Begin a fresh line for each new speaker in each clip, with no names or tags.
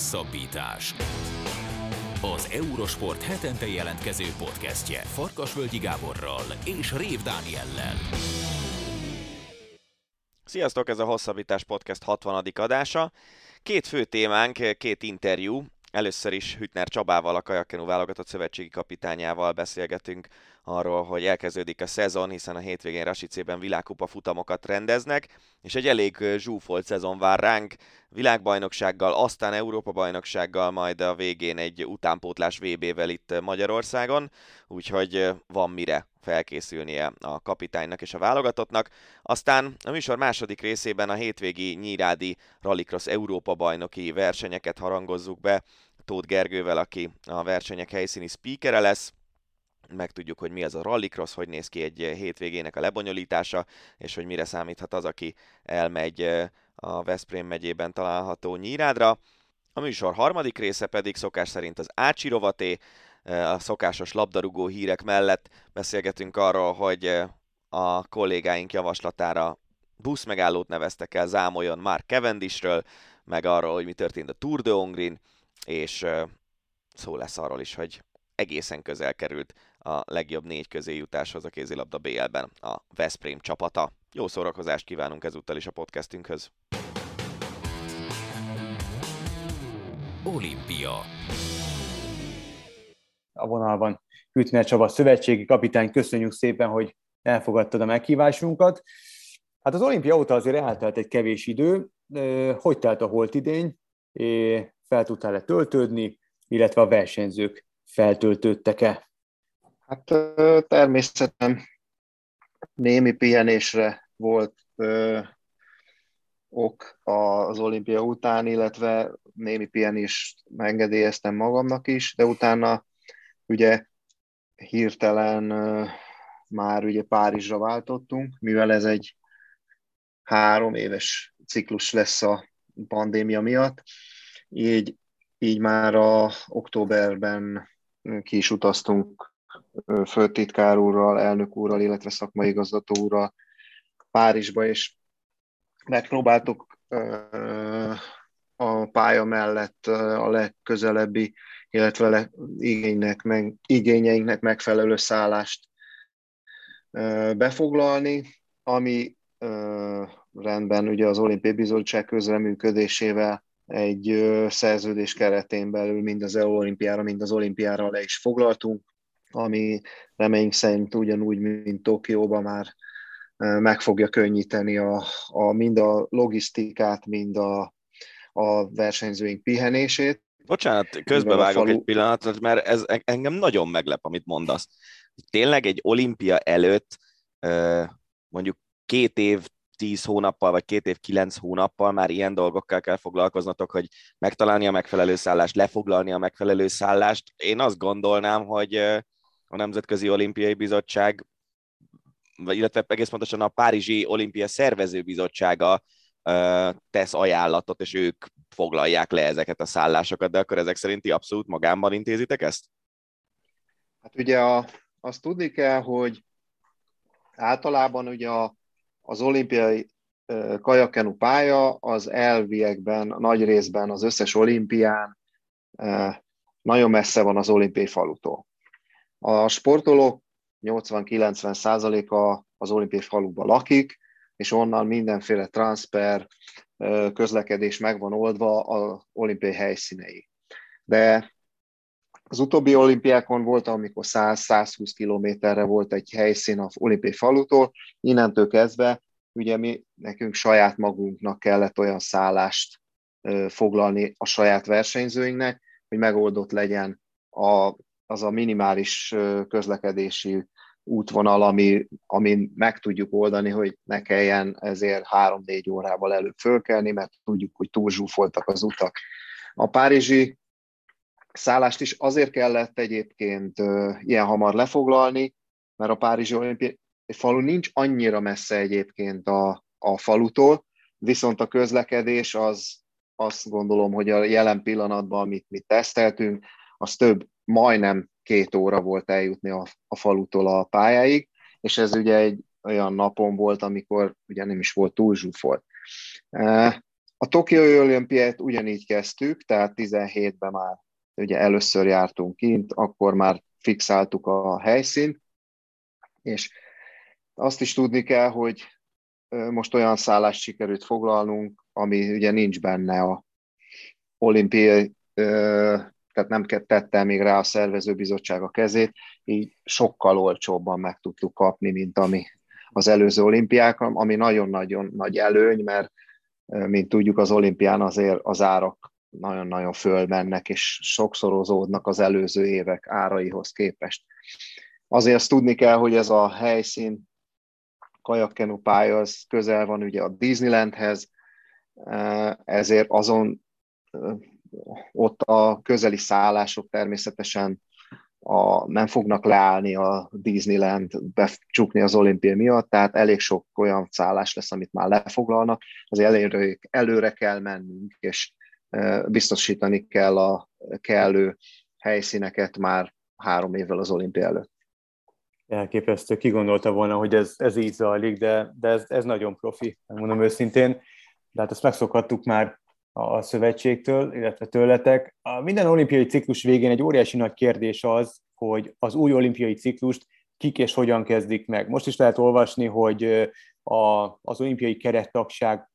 Hosszabbítás. Az Eurosport hetente jelentkező podcastje Farkasvölgyi Gáborral és Rév Dániellel.
Sziasztok, ez a Hosszabbítás Podcast 60. adása. Két fő témánk, két interjú. Először is Hütner Csabával, a Kajakenu válogatott szövetségi kapitányával beszélgetünk arról, hogy elkezdődik a szezon, hiszen a hétvégén Rasicében világkupa futamokat rendeznek, és egy elég zsúfolt szezon vár ránk, világbajnoksággal, aztán Európa-bajnoksággal, majd a végén egy utánpótlás VB-vel itt Magyarországon, úgyhogy van mire felkészülnie a kapitánynak és a válogatottnak. Aztán a műsor második részében a hétvégi Nyírádi Rallycross Európa bajnoki versenyeket harangozzuk be Tóth Gergővel, aki a versenyek helyszíni speakere lesz, megtudjuk, hogy mi az a rallycross, hogy néz ki egy hétvégének a lebonyolítása, és hogy mire számíthat az, aki elmegy a Veszprém megyében található Nyírádra. A műsor harmadik része pedig szokás szerint az Ácsi rovaté, a szokásos labdarúgó hírek mellett beszélgetünk arról, hogy a kollégáink javaslatára buszmegállót neveztek el Zámolyon már Cavendishről, meg arról, hogy mi történt a Tour de Hongrin, és szó lesz arról is, hogy egészen közel került a legjobb négy közé jutáshoz a kézilabda BL-ben a Veszprém csapata. Jó szórakozást kívánunk ezúttal is a podcastünkhöz.
Olimpia
A vonalban Hütner Csaba szövetségi kapitány, köszönjük szépen, hogy elfogadtad a meghívásunkat. Hát az olimpia óta azért eltelt egy kevés idő. Hogy telt a holt idény? Fel tudtál-e töltődni, illetve a versenyzők feltöltődtek-e?
Hát természetesen némi pihenésre volt ö, ok az olimpia után, illetve némi pihenést megengedélyeztem magamnak is, de utána ugye hirtelen már ugye Párizsra váltottunk, mivel ez egy három éves ciklus lesz a pandémia miatt, így, így már a októberben ki is utaztunk főtitkár úrral, elnök úrral, illetve szakmai igazgató úrral Párizsba, és megpróbáltuk a pálya mellett a legközelebbi, illetve igénynek, meg, igényeinknek megfelelő szállást befoglalni, ami rendben ugye az Olimpiai Bizottság közreműködésével egy szerződés keretén belül mind az EU olimpiára, mind az olimpiára le is foglaltunk, ami remény szerint ugyanúgy, mint Tokióban már meg fogja könnyíteni a, a, mind a logisztikát, mind a, a versenyzőink pihenését.
Bocsánat, közbevágok egy pillanatot, mert ez engem nagyon meglep, amit mondasz. Tényleg egy olimpia előtt mondjuk két év, tíz hónappal, vagy két év, kilenc hónappal már ilyen dolgokkal kell foglalkoznatok, hogy megtalálni a megfelelő szállást, lefoglalni a megfelelő szállást. Én azt gondolnám, hogy a Nemzetközi Olimpiai Bizottság, illetve egész pontosan a Párizsi Olimpia Szervező Bizottsága tesz ajánlatot, és ők foglalják le ezeket a szállásokat, de akkor ezek szerinti abszolút magánban intézitek ezt?
Hát ugye a, azt tudni kell, hogy általában ugye a, az olimpiai kajakenu pálya az elviekben, nagy részben az összes olimpián nagyon messze van az olimpiai falutól. A sportolók 80-90 százaléka az olimpiai faluban lakik, és onnan mindenféle transfer, közlekedés megvan oldva az olimpiai helyszínei. De az utóbbi olimpiákon volt, amikor 100-120 kilométerre volt egy helyszín az olimpiai falutól, innentől kezdve ugye mi nekünk saját magunknak kellett olyan szállást foglalni a saját versenyzőinknek, hogy megoldott legyen a az a minimális közlekedési útvonal, ami, ami meg tudjuk oldani, hogy ne kelljen ezért három-négy órával előbb fölkelni, mert tudjuk, hogy túl zsúfoltak az utak. A párizsi szállást is azért kellett egyébként ilyen hamar lefoglalni, mert a Párizsi olimpiai falu nincs annyira messze egyébként a, a falutól, viszont a közlekedés az azt gondolom, hogy a jelen pillanatban, amit mi teszteltünk, az több majdnem két óra volt eljutni a, a falutól a pályáig, és ez ugye egy olyan napon volt, amikor ugye nem is volt túl zsúfolt. A Tokiói olimpiát ugyanígy kezdtük, tehát 17-ben már ugye először jártunk kint, akkor már fixáltuk a helyszínt, és azt is tudni kell, hogy most olyan szállást sikerült foglalnunk, ami ugye nincs benne a olimpiai, tehát nem tette még rá a szervezőbizottság a kezét, így sokkal olcsóbban meg tudtuk kapni, mint ami az előző olimpiákon, ami nagyon-nagyon nagy előny, mert mint tudjuk, az olimpián azért az árak nagyon-nagyon fölmennek, és sokszorozódnak az előző évek áraihoz képest. Azért azt tudni kell, hogy ez a helyszín, kajakkenu pálya, az közel van ugye a Disneylandhez, ezért azon ott a közeli szállások természetesen a, nem fognak leállni a Disneyland, becsukni az olimpia miatt, tehát elég sok olyan szállás lesz, amit már lefoglalnak, azért előre, előre kell mennünk, és biztosítani kell a kellő helyszíneket már három évvel az olimpia előtt.
Elképesztő, ki gondolta volna, hogy ez, ez így zajlik, de, de ez, ez nagyon profi, mondom őszintén. De hát ezt megszokhattuk már a szövetségtől, illetve tőletek. A minden olimpiai ciklus végén egy óriási nagy kérdés az, hogy az új olimpiai ciklust kik és hogyan kezdik meg. Most is lehet olvasni, hogy a, az olimpiai kerettagság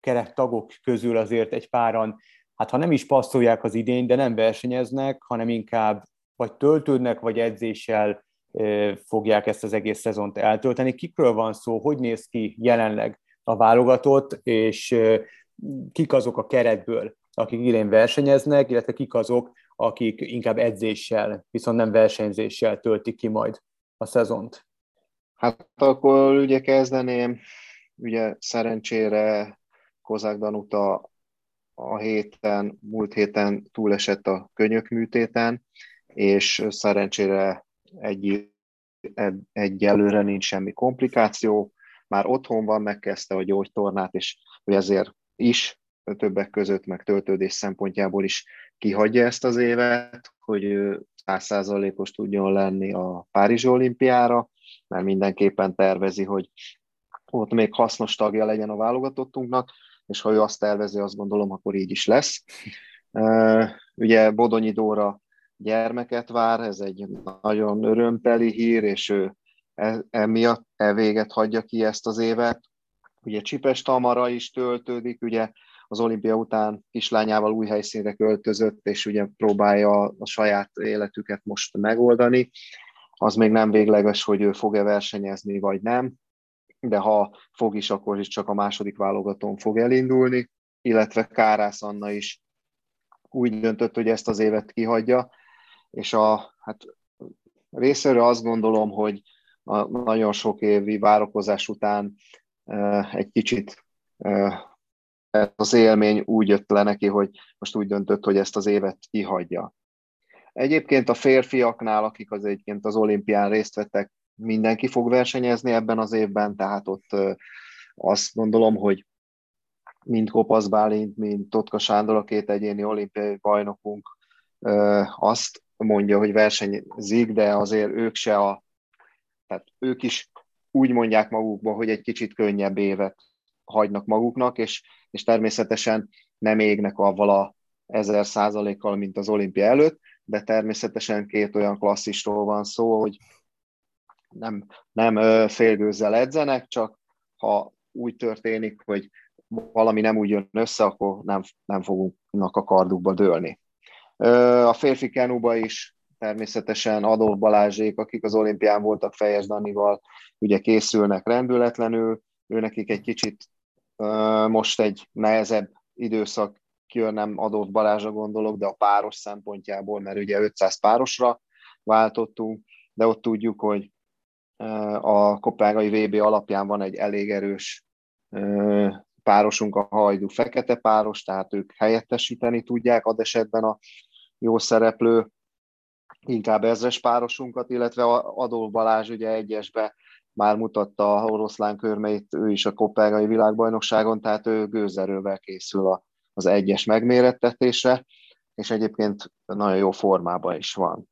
kerettagok közül azért egy páran, hát ha nem is passzolják az idény, de nem versenyeznek, hanem inkább vagy töltődnek, vagy edzéssel fogják ezt az egész szezont eltölteni. Kikről van szó, hogy néz ki jelenleg a válogatott, és kik azok a keretből, akik idén versenyeznek, illetve kik azok, akik inkább edzéssel, viszont nem versenyzéssel töltik ki majd a szezont?
Hát akkor ugye kezdeném, ugye szerencsére Kozák Danuta a héten, múlt héten túlesett a könyökműtéten, és szerencsére egy, egy előre nincs semmi komplikáció, már otthon van, megkezdte a gyógytornát, és ezért is, többek között, meg töltődés szempontjából is kihagyja ezt az évet, hogy százszázalékos tudjon lenni a Párizsi olimpiára, mert mindenképpen tervezi, hogy ott még hasznos tagja legyen a válogatottunknak, és ha ő azt tervezi, azt gondolom, akkor így is lesz. Ugye Bodonyi Dóra gyermeket vár, ez egy nagyon örömteli hír, és ő e, emiatt e véget hagyja ki ezt az évet. Ugye Csipes Tamara is töltődik, ugye az olimpia után kislányával új helyszínre költözött, és ugye próbálja a saját életüket most megoldani. Az még nem végleges, hogy ő fog-e versenyezni, vagy nem, de ha fog is, akkor is csak a második válogatón fog elindulni, illetve Kárász Anna is úgy döntött, hogy ezt az évet kihagyja, és a hát részéről azt gondolom, hogy a nagyon sok évi várakozás után egy kicsit az élmény úgy jött le neki, hogy most úgy döntött, hogy ezt az évet kihagyja. Egyébként a férfiaknál, akik az egyébként az olimpián részt vettek, mindenki fog versenyezni ebben az évben, tehát ott azt gondolom, hogy mind Kopasz Bálint, mind Totka Sándor, a két egyéni olimpiai bajnokunk azt mondja, hogy versenyzik, de azért ők se a, tehát ők is úgy mondják magukba, hogy egy kicsit könnyebb évet hagynak maguknak, és, és természetesen nem égnek avval a ezer százalékkal, mint az olimpia előtt, de természetesen két olyan klasszisról van szó, hogy nem, nem félgőzzel edzenek, csak ha úgy történik, hogy valami nem úgy jön össze, akkor nem, nem fogunk a kardukba dőlni. A férfi kenúba is természetesen Adolf Balázsék, akik az olimpián voltak Fejes Danival, ugye készülnek rendületlenül, ő egy kicsit most egy nehezebb időszak jön, nem Adolf Balázsra gondolok, de a páros szempontjából, mert ugye 500 párosra váltottunk, de ott tudjuk, hogy a Kopágai VB alapján van egy elég erős párosunk, a Hajdú fekete páros, tehát ők helyettesíteni tudják ad esetben a jó szereplő, inkább ezres párosunkat, illetve Adolf Balázs ugye egyesbe már mutatta a oroszlán körmeit, ő is a Kopágai világbajnokságon, tehát ő gőzerővel készül az egyes megmérettetésre, és egyébként nagyon jó formában is van.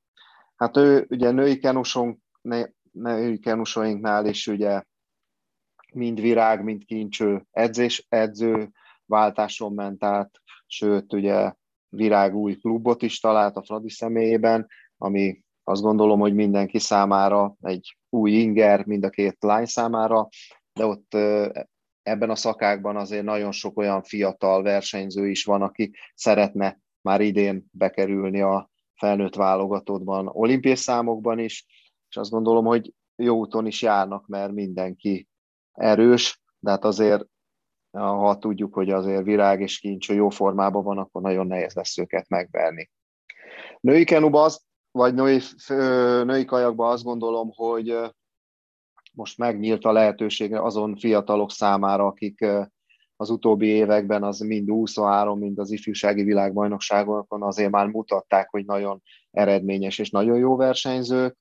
Hát ő ugye női kenusunk, női kenusainknál is ugye mind virág, mind kincső edzés, edző váltáson ment át, sőt, ugye Virág új klubot is talált a Fradi személyében, ami azt gondolom, hogy mindenki számára egy új inger, mind a két lány számára, de ott ebben a szakákban azért nagyon sok olyan fiatal versenyző is van, aki szeretne már idén bekerülni a felnőtt válogatottban, olimpiai számokban is, és azt gondolom, hogy jó úton is járnak, mert mindenki erős, de hát azért ha tudjuk, hogy azért virág és kincső jó formában van, akkor nagyon nehéz lesz őket megverni. Női kenuba az, vagy női, női kajakban azt gondolom, hogy most megnyílt a lehetőség azon fiatalok számára, akik az utóbbi években az mind 23, mind az ifjúsági világbajnokságokon azért már mutatták, hogy nagyon eredményes és nagyon jó versenyzők.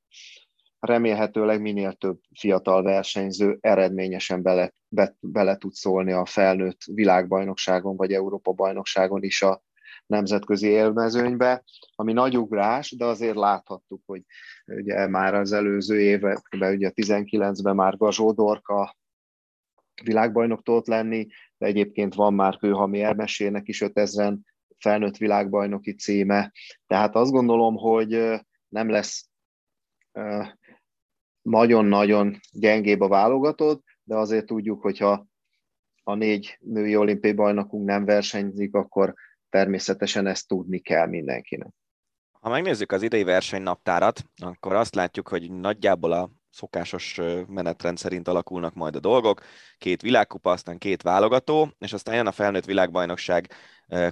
Remélhetőleg minél több fiatal versenyző eredményesen bele, be, bele tud szólni a felnőtt világbajnokságon vagy Európa bajnokságon is a nemzetközi élmezőnybe, ami nagy ugrás, de azért láthattuk, hogy ugye már az előző években, ugye 19-ben már Gazsó Dorka világbajnok tudott lenni, de egyébként van már Kőhami elmesének is 5000 felnőtt világbajnoki címe. Tehát azt gondolom, hogy nem lesz nagyon-nagyon gyengébb a válogatott, de azért tudjuk, hogyha a négy női olimpiai bajnokunk nem versenyzik, akkor természetesen ezt tudni kell mindenkinek.
Ha megnézzük az idei versenynaptárat, akkor azt látjuk, hogy nagyjából a szokásos menetrend szerint alakulnak majd a dolgok. Két világkupa, aztán két válogató, és aztán jön a felnőtt világbajnokság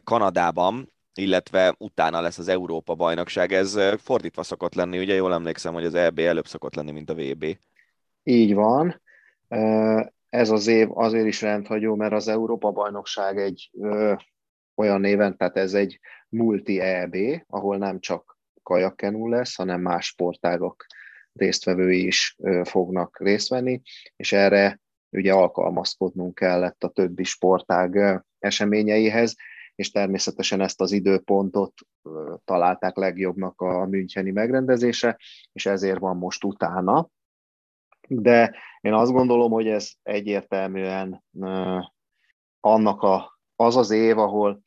Kanadában, illetve utána lesz az Európa bajnokság. Ez fordítva szokott lenni, ugye jól emlékszem, hogy az EB előbb szokott lenni, mint a VB.
Így van. Ez az év azért is rendhagyó, mert az Európa bajnokság egy olyan néven, tehát ez egy multi EB, ahol nem csak kajakkenú lesz, hanem más sportágok résztvevői is fognak részt venni, és erre ugye alkalmazkodnunk kellett a többi sportág eseményeihez, és természetesen ezt az időpontot találták legjobbnak a Müncheni megrendezése, és ezért van most utána. De én azt gondolom, hogy ez egyértelműen annak a az az év, ahol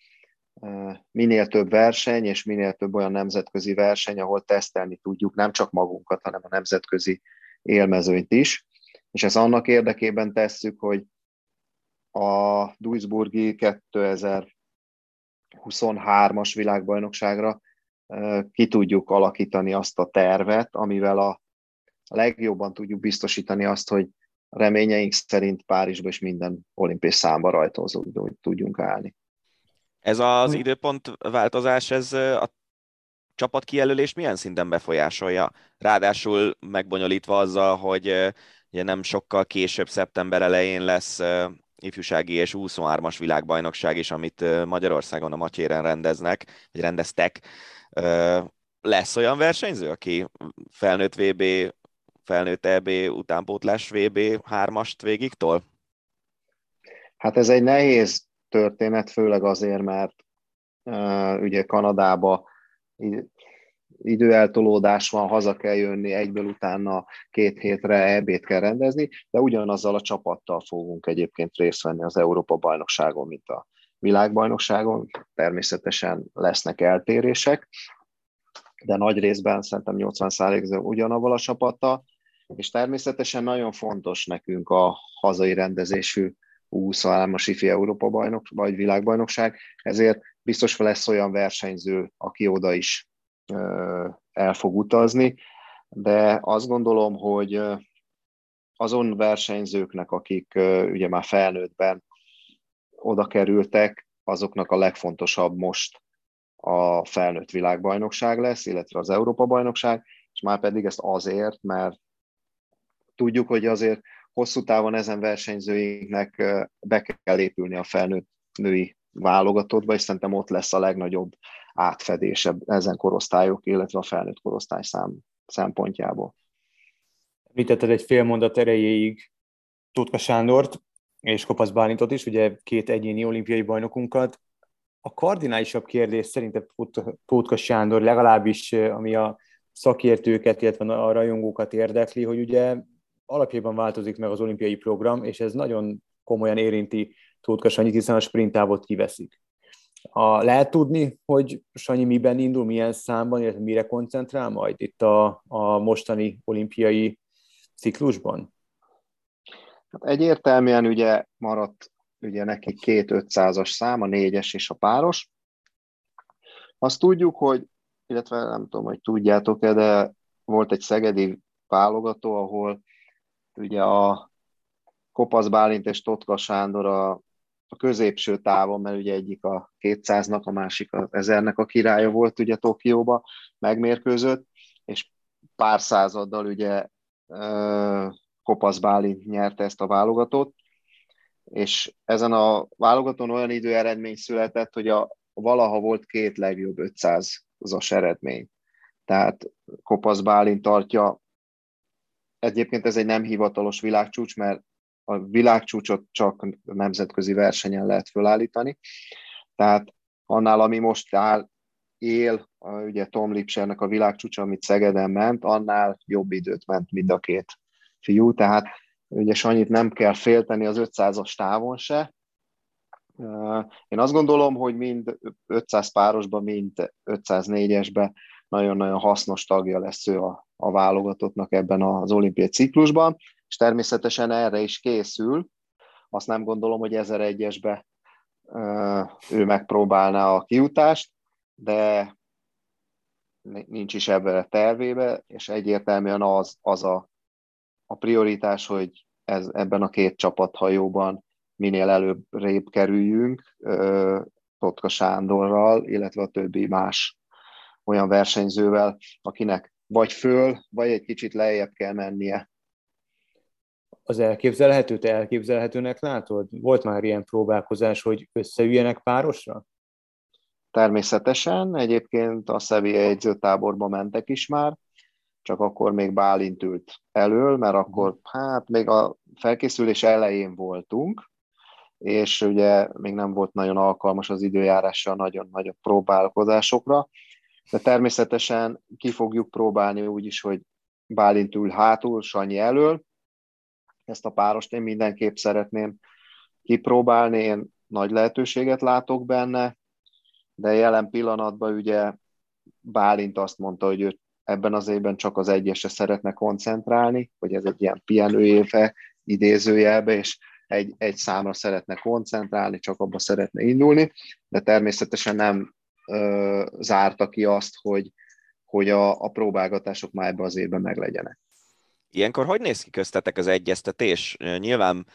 minél több verseny, és minél több olyan nemzetközi verseny, ahol tesztelni tudjuk nem csak magunkat, hanem a nemzetközi élmezőnyt is. És ezt annak érdekében tesszük, hogy a Duisburgi 2023-as világbajnokságra ki tudjuk alakítani azt a tervet, amivel a legjobban tudjuk biztosítani azt, hogy reményeink szerint Párizsba is minden olimpiai számba rajtozó tudjunk állni.
Ez az időpont változás, ez a csapat kijelölés milyen szinten befolyásolja? Ráadásul megbonyolítva azzal, hogy ugye nem sokkal később, szeptember elején lesz ifjúsági és 23-as világbajnokság is, amit Magyarországon a Matyéren rendeznek, vagy rendeztek. Lesz olyan versenyző, aki felnőtt VB felnőtt EB utánpótlás VB 3-ast végigtól?
Hát ez egy nehéz történet, főleg azért, mert uh, ugye Kanadába időeltolódás van, haza kell jönni, egyből utána két hétre EB-t kell rendezni, de ugyanazzal a csapattal fogunk egyébként részt venni az Európa bajnokságon, mint a világbajnokságon. Természetesen lesznek eltérések, de nagy részben szerintem 80% ugyanabban a csapattal, és természetesen nagyon fontos nekünk a hazai rendezésű 23-as IFI Európa bajnok, vagy világbajnokság, ezért biztos lesz olyan versenyző, aki oda is el fog utazni, de azt gondolom, hogy azon versenyzőknek, akik ugye már felnőttben oda kerültek, azoknak a legfontosabb most a felnőtt világbajnokság lesz, illetve az Európa bajnokság, és már pedig ezt azért, mert tudjuk, hogy azért hosszú távon ezen versenyzőinknek be kell épülni a felnőtt női válogatottba, és szerintem ott lesz a legnagyobb átfedés ezen korosztályok, illetve a felnőtt korosztály szám szempontjából.
Említetted egy fél mondat erejéig Tutka Sándort és Kopasz Bálintot is, ugye két egyéni olimpiai bajnokunkat. A kardinálisabb kérdés szerintem Tótka Sándor legalábbis, ami a szakértőket, illetve a rajongókat érdekli, hogy ugye alapjában változik meg az olimpiai program, és ez nagyon komolyan érinti Tótka Sanyit, hiszen a sprintávot kiveszik. A, lehet tudni, hogy Sanyi miben indul, milyen számban, illetve mire koncentrál majd itt a, a mostani olimpiai ciklusban?
Hát egyértelműen ugye maradt ugye neki két 500-as szám, a négyes és a páros. Azt tudjuk, hogy, illetve nem tudom, hogy tudjátok-e, de volt egy szegedi válogató, ahol ugye a Kopasz Bálint és Totka Sándor a, a középső távon, mert ugye egyik a 200-nak, a másik a 1000-nek a királya volt ugye Tokióba, megmérkőzött, és pár századdal ugye Kopasz Bálint nyerte ezt a válogatót, és ezen a válogatón olyan időeredmény született, hogy a, valaha volt két legjobb 500-as eredmény. Tehát Kopasz Bálint tartja, egyébként ez egy nem hivatalos világcsúcs, mert a világcsúcsot csak nemzetközi versenyen lehet fölállítani. Tehát annál, ami most áll, él, ugye Tom Lipsernek a világcsúcsa, amit Szegeden ment, annál jobb időt ment mind a két fiú, tehát ugye Sanyit nem kell félteni az 500-as távon se. Én azt gondolom, hogy mind 500 párosban, mind 504-esben nagyon-nagyon hasznos tagja lesz ő a, a válogatottnak ebben az olimpiai ciklusban, és természetesen erre is készül. Azt nem gondolom, hogy 1001-esbe ő megpróbálná a kiutást, de nincs is ebben a tervébe, és egyértelműen az, az a, a prioritás, hogy ez, ebben a két csapathajóban minél előbb rébb kerüljünk, Totka Sándorral, illetve a többi más olyan versenyzővel, akinek vagy föl, vagy egy kicsit lejjebb kell mennie.
Az elképzelhető, te elképzelhetőnek látod? Volt már ilyen próbálkozás, hogy összeüljenek párosra?
Természetesen, egyébként a Sevilla egyzőtáborba mentek is már, csak akkor még Bálint ült elől, mert akkor hát még a felkészülés elején voltunk, és ugye még nem volt nagyon alkalmas az időjárása nagyon nagyobb próbálkozásokra, de természetesen ki fogjuk próbálni úgy is, hogy Bálint ül hátul, Sanyi elől. Ezt a párost én mindenképp szeretném kipróbálni, én nagy lehetőséget látok benne, de jelen pillanatban ugye Bálint azt mondta, hogy ő ebben az évben csak az egyesre szeretne koncentrálni, hogy ez egy ilyen pihenőéve idézőjelbe, és egy, egy számra szeretne koncentrálni, csak abba szeretne indulni, de természetesen nem zárta ki azt, hogy, hogy a, a próbálgatások már ebbe az évben meglegyenek.
Ilyenkor hogy néz ki köztetek az egyeztetés? Nyilván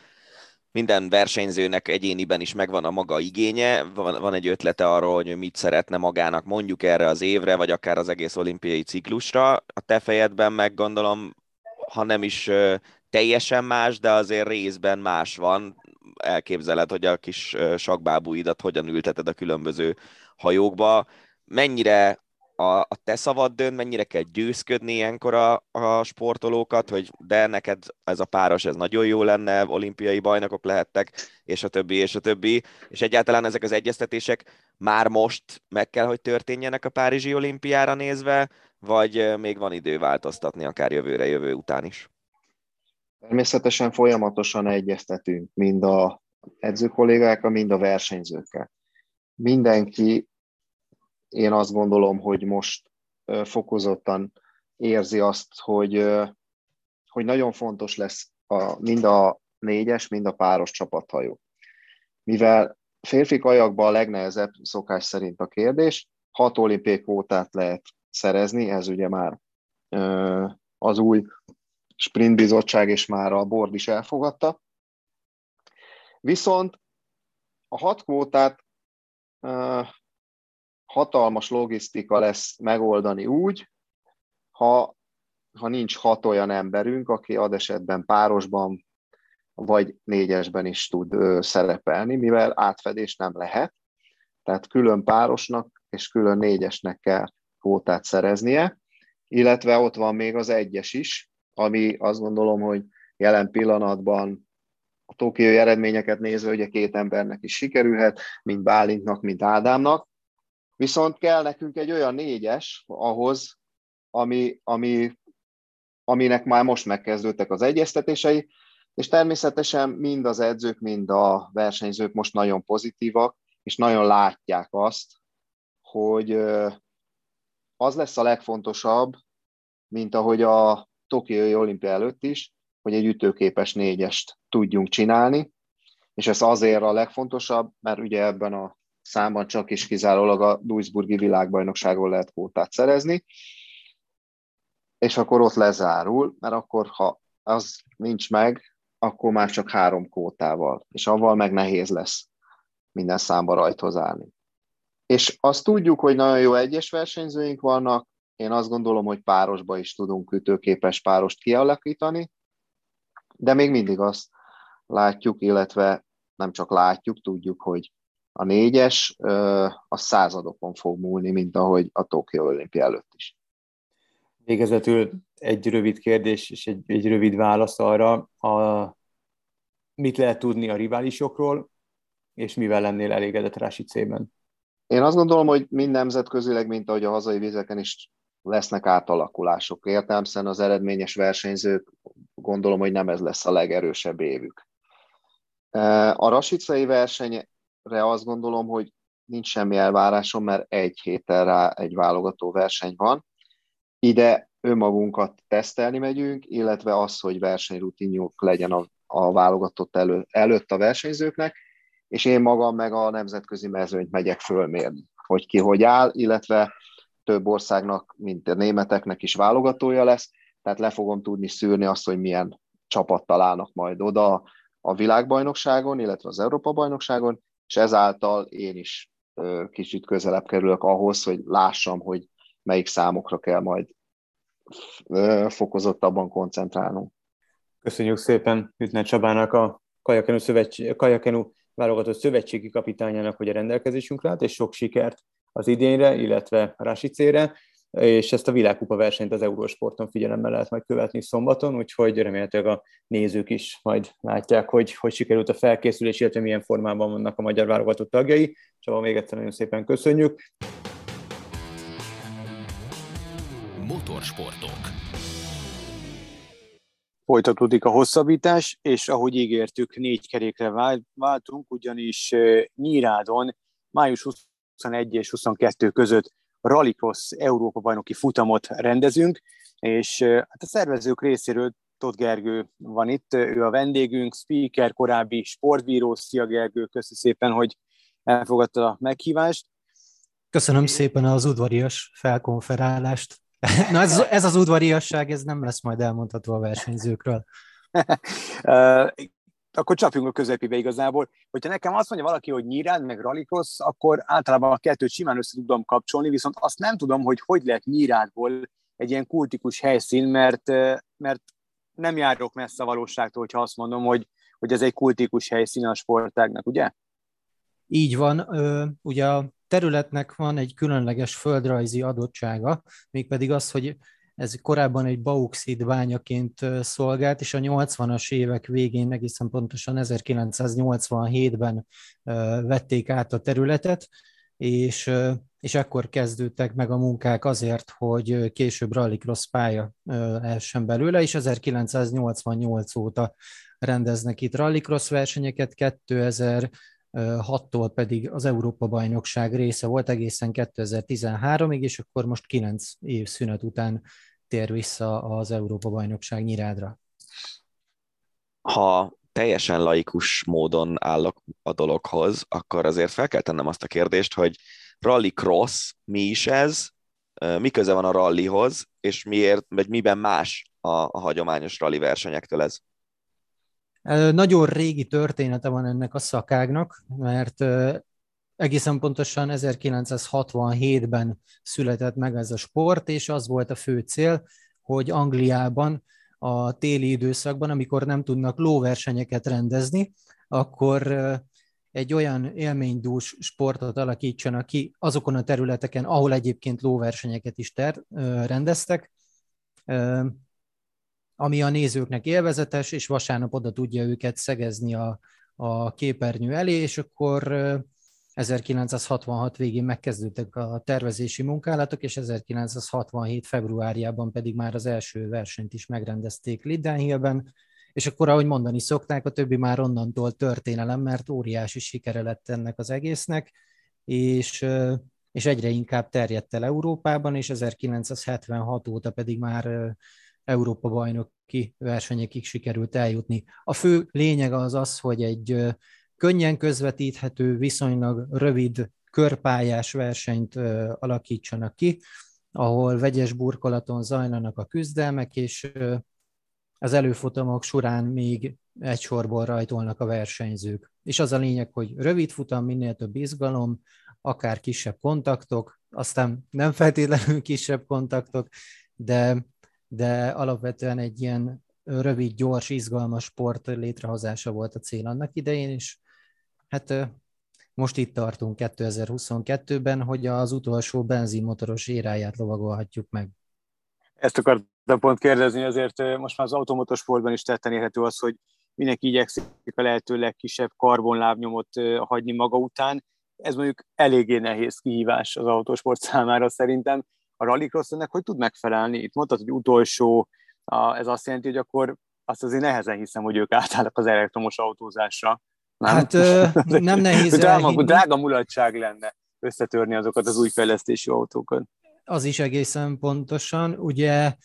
minden versenyzőnek egyéniben is megvan a maga igénye, van, van egy ötlete arról, hogy mit szeretne magának mondjuk erre az évre, vagy akár az egész olimpiai ciklusra. A te fejedben meg gondolom, ha nem is teljesen más, de azért részben más van. Elképzeled, hogy a kis sakbábúidat hogyan ülteted a különböző hajókba. Mennyire a, a te szavad dönt, mennyire kell győzködni ilyenkor a, a sportolókat, hogy de neked ez a páros, ez nagyon jó lenne, olimpiai bajnokok lehettek, és a többi, és a többi, és egyáltalán ezek az egyeztetések már most meg kell, hogy történjenek a Párizsi olimpiára nézve, vagy még van idő változtatni akár jövőre, jövő után is?
Természetesen folyamatosan egyeztetünk, mind a edzőkollégákkal, mind a versenyzőkkel. Mindenki én azt gondolom, hogy most fokozottan érzi azt, hogy, hogy nagyon fontos lesz a, mind a négyes, mind a páros csapathajó. Mivel férfi kajakban a legnehezebb szokás szerint a kérdés, hat olimpiai kvótát lehet szerezni, ez ugye már az új sprint bizottság és már a board is elfogadta. Viszont a hat kvótát hatalmas logisztika lesz megoldani úgy, ha, ha nincs hat olyan emberünk, aki ad esetben párosban vagy négyesben is tud ö, szerepelni, mivel átfedés nem lehet. Tehát külön párosnak és külön négyesnek kell kvótát szereznie, illetve ott van még az egyes is, ami azt gondolom, hogy jelen pillanatban a tokiói eredményeket nézve ugye két embernek is sikerülhet, mint Bálintnak, mint Ádámnak, Viszont kell nekünk egy olyan négyes ahhoz, ami, ami, aminek már most megkezdődtek az egyeztetései, és természetesen mind az edzők, mind a versenyzők most nagyon pozitívak, és nagyon látják azt, hogy az lesz a legfontosabb, mint ahogy a Tokiói olimpia előtt is, hogy egy ütőképes négyest tudjunk csinálni, és ez azért a legfontosabb, mert ugye ebben a számban csak is kizárólag a Duisburgi világbajnokságon lehet kvótát szerezni, és akkor ott lezárul, mert akkor, ha az nincs meg, akkor már csak három kótával, és avval meg nehéz lesz minden számba rajthoz állni. És azt tudjuk, hogy nagyon jó egyes versenyzőink vannak, én azt gondolom, hogy párosba is tudunk ütőképes párost kialakítani, de még mindig azt látjuk, illetve nem csak látjuk, tudjuk, hogy a négyes a századokon fog múlni, mint ahogy a Tokió olimpia előtt is.
Végezetül egy rövid kérdés és egy, egy rövid válasz arra, a, mit lehet tudni a riválisokról, és mivel lennél elégedett Rási C-ben?
Én azt gondolom, hogy mind nemzetközileg, mint ahogy a hazai vizeken is lesznek átalakulások. Értelmszerűen az eredményes versenyzők gondolom, hogy nem ez lesz a legerősebb évük. A rasicai versenyre azt gondolom, hogy nincs semmi elvárásom, mert egy héten rá egy válogató verseny van. Ide önmagunkat tesztelni megyünk, illetve az, hogy versenyrutinjuk legyen a, a válogatott elő, előtt a versenyzőknek, és én magam meg a nemzetközi mezőnyt megyek fölmérni, hogy ki hogy áll, illetve több országnak, mint a németeknek is válogatója lesz, tehát le fogom tudni szűrni azt, hogy milyen csapat találnak majd oda a világbajnokságon, illetve az Európa-bajnokságon, és ezáltal én is kicsit közelebb kerülök ahhoz, hogy lássam, hogy melyik számokra kell majd fokozottabban koncentrálnunk.
Köszönjük szépen Hütner Csabának, a Kajakenu, Szövetség, Kajakenu válogatott szövetségi kapitányának, hogy a rendelkezésünkre állt, és sok sikert az idénre, illetve Rásicére, és ezt a világkupa versenyt az Eurósporton figyelemmel lehet majd követni szombaton, úgyhogy remélhetőleg a nézők is majd látják, hogy hogy sikerült a felkészülés, illetve milyen formában vannak a magyar válogatott tagjai. Csaba, még egyszer nagyon szépen köszönjük.
Motorsportok.
Folytatódik a hosszabbítás, és ahogy ígértük, négy kerékre váltunk, ugyanis Nyírádon május 21 és 22 között Rallycross Európa bajnoki futamot rendezünk, és hát a szervezők részéről Tóth Gergő van itt, ő a vendégünk, speaker, korábbi sportbíró. Szia Gergő, köszi szépen, hogy elfogadta a meghívást.
Köszönöm szépen az udvarias felkonferálást. Na ez, ez az udvariasság, ez nem lesz majd elmondható a versenyzőkről.
akkor csapjunk a közepébe igazából. Hogyha nekem azt mondja valaki, hogy nyírád, meg rallycross, akkor általában a kettőt simán össze tudom kapcsolni, viszont azt nem tudom, hogy hogy lehet nyírádból egy ilyen kultikus helyszín, mert, mert nem járok messze a valóságtól, hogyha azt mondom, hogy, hogy ez egy kultikus helyszín a sportágnak, ugye?
Így van. Ugye a területnek van egy különleges földrajzi adottsága, mégpedig az, hogy ez korábban egy bauxit bányaként szolgált, és a 80-as évek végén, egészen pontosan 1987-ben vették át a területet, és, és akkor kezdődtek meg a munkák azért, hogy később rallycross pálya lehessen belőle, és 1988 óta rendeznek itt rallycross versenyeket, 2000 6-tól pedig az Európa-bajnokság része volt egészen 2013-ig, és akkor most 9 év szünet után tér vissza az Európa-bajnokság nyirádra.
Ha teljesen laikus módon állok a dologhoz, akkor azért fel kell tennem azt a kérdést, hogy rally cross, mi is ez, mi köze van a rallyhoz, és miért, vagy miben más a, a hagyományos rally versenyektől ez?
Nagyon régi története van ennek a szakágnak, mert egészen pontosan 1967-ben született meg ez a sport, és az volt a fő cél, hogy Angliában a téli időszakban, amikor nem tudnak lóversenyeket rendezni, akkor egy olyan élménydús sportot alakítsanak ki azokon a területeken, ahol egyébként lóversenyeket is ter, rendeztek, ami a nézőknek élvezetes, és vasárnap oda tudja őket szegezni a, a képernyő elé, és akkor 1966 végén megkezdődtek a tervezési munkálatok, és 1967. februárjában pedig már az első versenyt is megrendezték Lidenhillben, és akkor, ahogy mondani szokták, a többi már onnantól történelem, mert óriási sikere lett ennek az egésznek, és, és egyre inkább terjedt el Európában, és 1976 óta pedig már Európa bajnoki versenyekig sikerült eljutni. A fő lényeg az az, hogy egy könnyen közvetíthető, viszonylag rövid körpályás versenyt alakítsanak ki, ahol vegyes burkolaton zajlanak a küzdelmek, és az előfutamok során még egy sorból rajtolnak a versenyzők. És az a lényeg, hogy rövid futam, minél több izgalom, akár kisebb kontaktok, aztán nem feltétlenül kisebb kontaktok, de, de alapvetően egy ilyen rövid, gyors, izgalmas sport létrehozása volt a cél annak idején, és hát most itt tartunk 2022-ben, hogy az utolsó benzinmotoros éráját lovagolhatjuk meg.
Ezt akartam pont kérdezni, azért most már az automotorsportban is tetten érhető az, hogy mindenki igyekszik a lehető legkisebb karbonlábnyomot hagyni maga után. Ez mondjuk eléggé nehéz kihívás az autósport számára szerintem. A rallycross ennek hogy tud megfelelni? Itt mondtad, hogy utolsó, ez azt jelenti, hogy akkor azt azért nehezen hiszem, hogy ők átállnak az elektromos autózásra.
Nem? Hát nem nehéz
drága, drága mulatság lenne összetörni azokat az új fejlesztési autókat.
Az is egészen pontosan. Ugye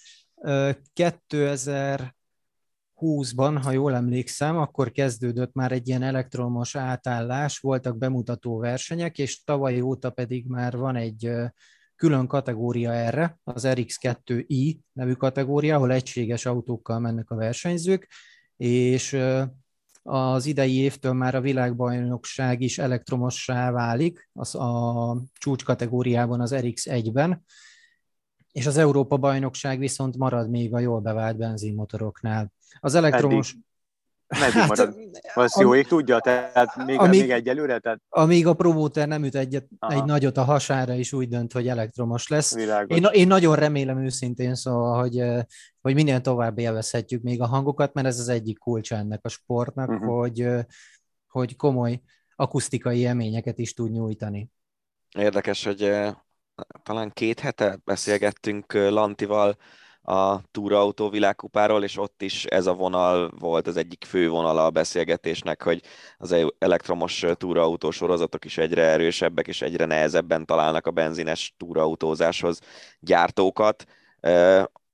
2020-ban, ha jól emlékszem, akkor kezdődött már egy ilyen elektromos átállás, voltak bemutató versenyek, és tavaly óta pedig már van egy külön kategória erre, az RX2i nevű kategória, ahol egységes autókkal mennek a versenyzők, és az idei évtől már a világbajnokság is elektromossá válik, az a csúcs kategóriában az RX1-ben, és az Európa bajnokság viszont marad még a jól bevált benzinmotoroknál. Az elektromos... Eddig.
Meddig hát, marad? Az jó ég tudja, tehát még, amíg, még egyelőre? Tehát...
Amíg a promóter nem üt egyet, egy nagyot a hasára, és úgy dönt, hogy elektromos lesz. Én, én nagyon remélem őszintén, szóval, hogy, hogy minél tovább élvezhetjük még a hangokat, mert ez az egyik kulcsa ennek a sportnak, uh-huh. hogy, hogy komoly akusztikai élményeket is tud nyújtani.
Érdekes, hogy talán két hete beszélgettünk Lantival, a túrautó világkupáról, és ott is ez a vonal volt az egyik fő vonala a beszélgetésnek, hogy az e- elektromos túrautó sorozatok is egyre erősebbek, és egyre nehezebben találnak a benzines túrautózáshoz gyártókat.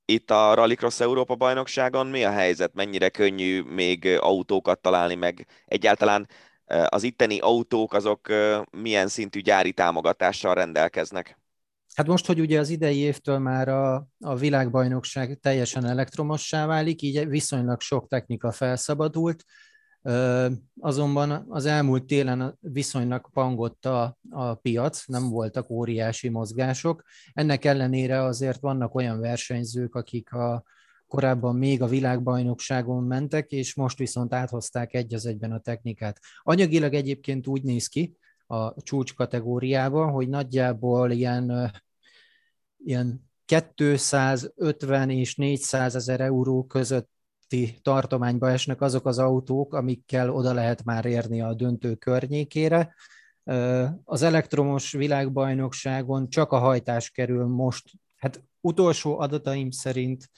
Itt a Rallycross Európa bajnokságon mi a helyzet? Mennyire könnyű még autókat találni, meg egyáltalán az itteni autók azok milyen szintű gyári támogatással rendelkeznek?
Hát most, hogy ugye az idei évtől már a, a világbajnokság teljesen elektromossá válik, így viszonylag sok technika felszabadult, azonban az elmúlt télen viszonylag pangott a, a piac, nem voltak óriási mozgások. Ennek ellenére azért vannak olyan versenyzők, akik a, korábban még a világbajnokságon mentek, és most viszont áthozták egy az egyben a technikát. Anyagilag egyébként úgy néz ki, a csúcs kategóriába, hogy nagyjából ilyen, ilyen 250 és 400 ezer euró közötti tartományba esnek azok az autók, amikkel oda lehet már érni a döntő környékére. Az elektromos világbajnokságon csak a hajtás kerül most, hát utolsó adataim szerint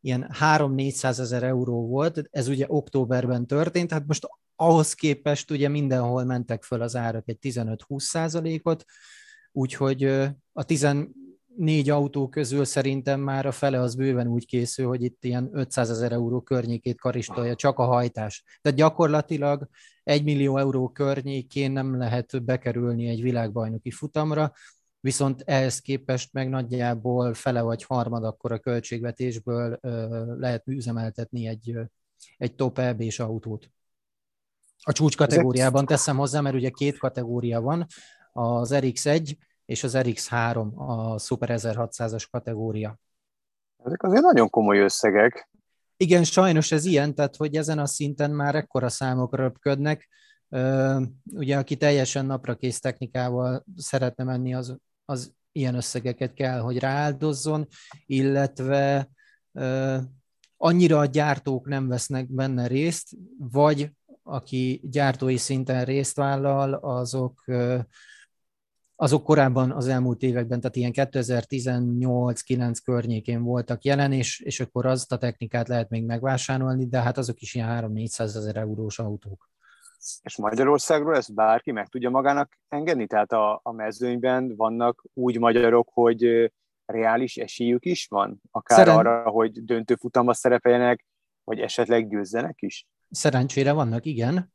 ilyen 3-400 ezer euró volt, ez ugye októberben történt, hát most ahhoz képest ugye mindenhol mentek föl az árak egy 15-20 százalékot, úgyhogy a 14 autó közül szerintem már a fele az bőven úgy készül, hogy itt ilyen 500 ezer euró környékét karistolja, csak a hajtás. Tehát gyakorlatilag 1 millió euró környékén nem lehet bekerülni egy világbajnoki futamra, viszont ehhez képest meg nagyjából fele vagy harmad akkor a költségvetésből lehet üzemeltetni egy, egy top EB-s autót. A csúcs kategóriában teszem hozzá, mert ugye két kategória van, az RX1 és az RX3, a Super 1600-as kategória.
Ezek azért nagyon komoly összegek.
Igen, sajnos ez ilyen, tehát hogy ezen a szinten már ekkora számok röpködnek. Ugye, aki teljesen napra kész technikával szeretne menni, az, az ilyen összegeket kell, hogy rááldozzon, illetve annyira a gyártók nem vesznek benne részt, vagy aki gyártói szinten részt vállal, azok azok korábban az elmúlt években, tehát ilyen 2018-9 környékén voltak jelen, és, és akkor azt a technikát lehet még megvásárolni, de hát azok is ilyen 3-400 ezer eurós autók.
És Magyarországról ezt bárki meg tudja magának engedni? Tehát a, a mezőnyben vannak úgy magyarok, hogy reális esélyük is van? Akár Szeren... arra, hogy döntőfutamban szerepeljenek, vagy esetleg győzzenek is?
Szerencsére vannak, igen.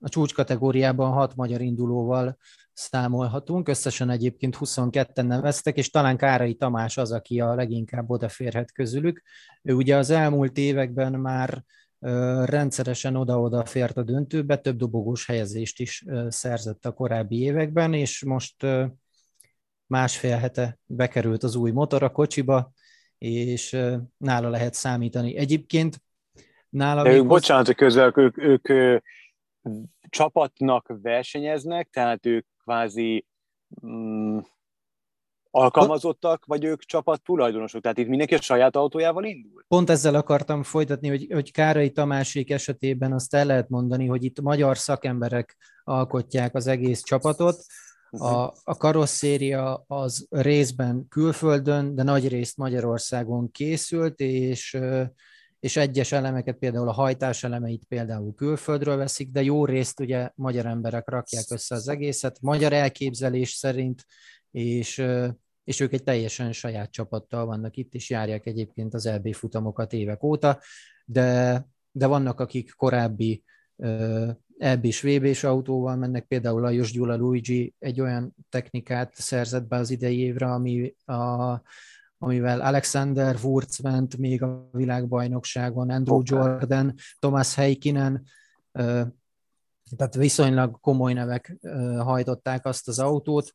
A csúcs kategóriában hat magyar indulóval számolhatunk, összesen egyébként 22-en neveztek, és talán Kárai Tamás az, aki a leginkább odaférhet közülük. Ő ugye az elmúlt években már rendszeresen oda-oda fért a döntőbe, több dobogós helyezést is szerzett a korábbi években, és most másfél hete bekerült az új motor a kocsiba, és nála lehet számítani. Egyébként
nála... De ők, bocsánat, hogy közel, ők, ők, ők csapatnak versenyeznek, tehát ők kvázi mm, alkalmazottak, vagy ők csapat tulajdonosok? Tehát itt mindenki a saját autójával indul?
Pont ezzel akartam folytatni, hogy, hogy Kárai Tamásék esetében azt el lehet mondani, hogy itt magyar szakemberek alkotják az egész csapatot. A, a karosszéria az részben külföldön, de nagy részt Magyarországon készült, és és egyes elemeket, például a hajtás elemeit például külföldről veszik, de jó részt ugye magyar emberek rakják össze az egészet, magyar elképzelés szerint, és, és ők egy teljesen saját csapattal vannak itt, és járják egyébként az LB futamokat évek óta, de, de vannak, akik korábbi eb és VB-s autóval mennek, például Lajos Gyula Luigi egy olyan technikát szerzett be az idei évre, ami a amivel Alexander Wurz ment még a világbajnokságon, Andrew okay. Jordan, Thomas Heikkinen, tehát viszonylag komoly nevek hajtották azt az autót,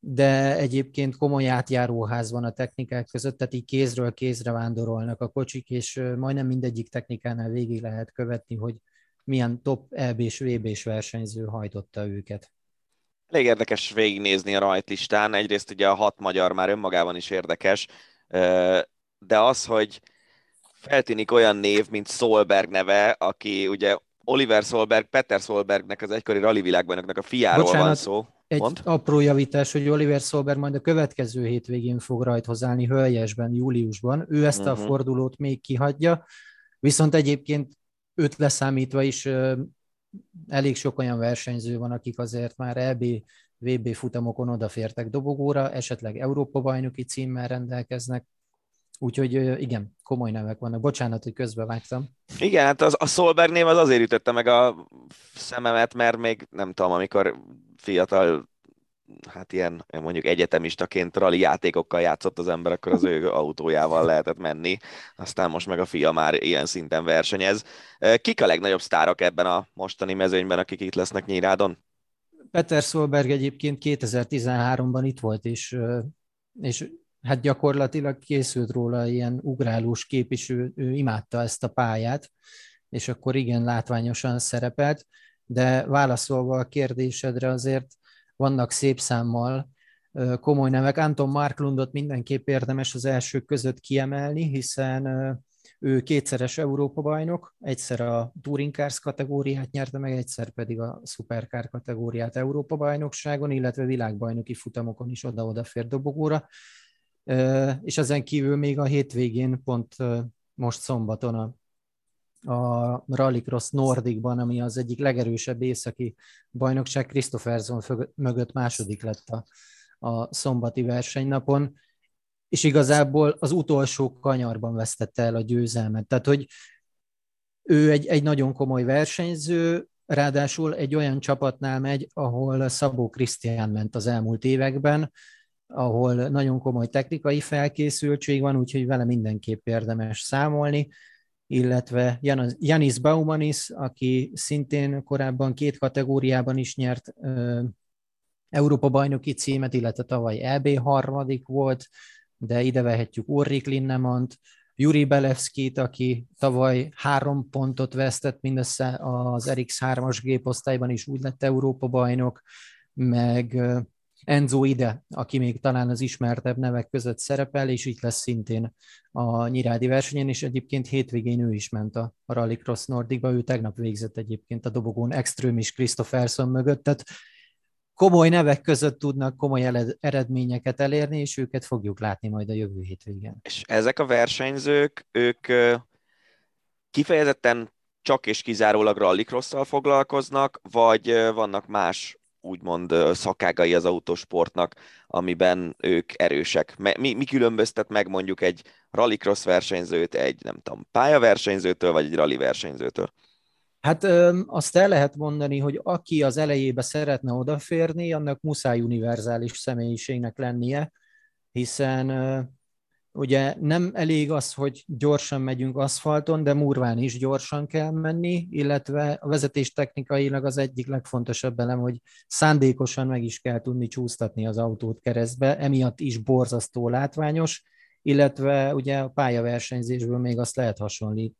de egyébként komoly átjáróház van a technikák között, tehát így kézről kézre vándorolnak a kocsik, és majdnem mindegyik technikánál végig lehet követni, hogy milyen top EB-s, VB-s versenyző hajtotta őket.
Elég érdekes végignézni a rajtlistán. Egyrészt ugye a hat magyar már önmagában is érdekes, de az, hogy feltűnik olyan név, mint Solberg neve, aki ugye Oliver Solberg, Peter Solbergnek, az egykori világbajnoknak a fiáról Bocsánat, van szó.
Egy Mond? apró javítás, hogy Oliver Solberg majd a következő hétvégén fog rajthoz állni Hölgyesben, júliusban. Ő ezt uh-huh. a mhm. fordulót még kihagyja, viszont egyébként őt leszámítva is elég sok olyan versenyző van, akik azért már EB, VB futamokon odafértek dobogóra, esetleg Európa-bajnoki címmel rendelkeznek, Úgyhogy igen, komoly nevek vannak. Bocsánat, hogy közbevágtam.
Igen, hát az, a Solberg név az azért ütötte meg a szememet, mert még nem tudom, amikor fiatal hát ilyen mondjuk egyetemistaként rali játékokkal játszott az ember, akkor az ő autójával lehetett menni, aztán most meg a fia már ilyen szinten versenyez. Kik a legnagyobb sztárok ebben a mostani mezőnyben, akik itt lesznek Nyírádon?
Peter Solberg egyébként 2013-ban itt volt, és, és hát gyakorlatilag készült róla ilyen ugrálós kép, és ő, ő imádta ezt a pályát, és akkor igen, látványosan szerepelt, de válaszolva a kérdésedre azért vannak szép számmal komoly nevek. Anton Marklundot mindenképp érdemes az elsők között kiemelni, hiszen ő kétszeres Európa-bajnok, egyszer a Touring Cars kategóriát nyerte meg, egyszer pedig a Supercar kategóriát Európa-bajnokságon, illetve világbajnoki futamokon is oda-oda fér dobogóra. És ezen kívül még a hétvégén, pont most szombaton a a Rallycross Nordicban, ami az egyik legerősebb északi bajnokság, Christopherson mögött második lett a, a szombati versenynapon, és igazából az utolsó kanyarban vesztette el a győzelmet. Tehát, hogy ő egy, egy nagyon komoly versenyző, ráadásul egy olyan csapatnál megy, ahol Szabó Krisztián ment az elmúlt években, ahol nagyon komoly technikai felkészültség van, úgyhogy vele mindenképp érdemes számolni illetve Janis Baumanis, aki szintén korábban két kategóriában is nyert Európa-bajnoki címet, illetve tavaly EB harmadik volt, de ide vehetjük Ulrik Linnemant, Juri Belevskit, aki tavaly három pontot vesztett mindössze az RX3-as géposztályban is úgy lett Európa-bajnok, meg Enzo Ide, aki még talán az ismertebb nevek között szerepel, és itt lesz szintén a nyirádi versenyen, és egyébként hétvégén ő is ment a Rallycross Nordicba, ő tegnap végzett egyébként a dobogón Extrém is Christopherson mögött, tehát komoly nevek között tudnak komoly eredményeket elérni, és őket fogjuk látni majd a jövő hétvégén.
És ezek a versenyzők, ők kifejezetten csak és kizárólag rallycrosszal foglalkoznak, vagy vannak más úgymond szakágai az autósportnak, amiben ők erősek. Mi, mi különböztet meg mondjuk egy rallycross versenyzőt egy, nem tudom, pályaversenyzőtől, vagy egy rally versenyzőtől?
Hát azt el lehet mondani, hogy aki az elejébe szeretne odaférni, annak muszáj univerzális személyiségnek lennie, hiszen ugye nem elég az, hogy gyorsan megyünk aszfalton, de murván is gyorsan kell menni, illetve a vezetés technikailag az egyik legfontosabb elem, hogy szándékosan meg is kell tudni csúsztatni az autót keresztbe, emiatt is borzasztó látványos, illetve ugye a pályaversenyzésből még azt lehet hasonlít,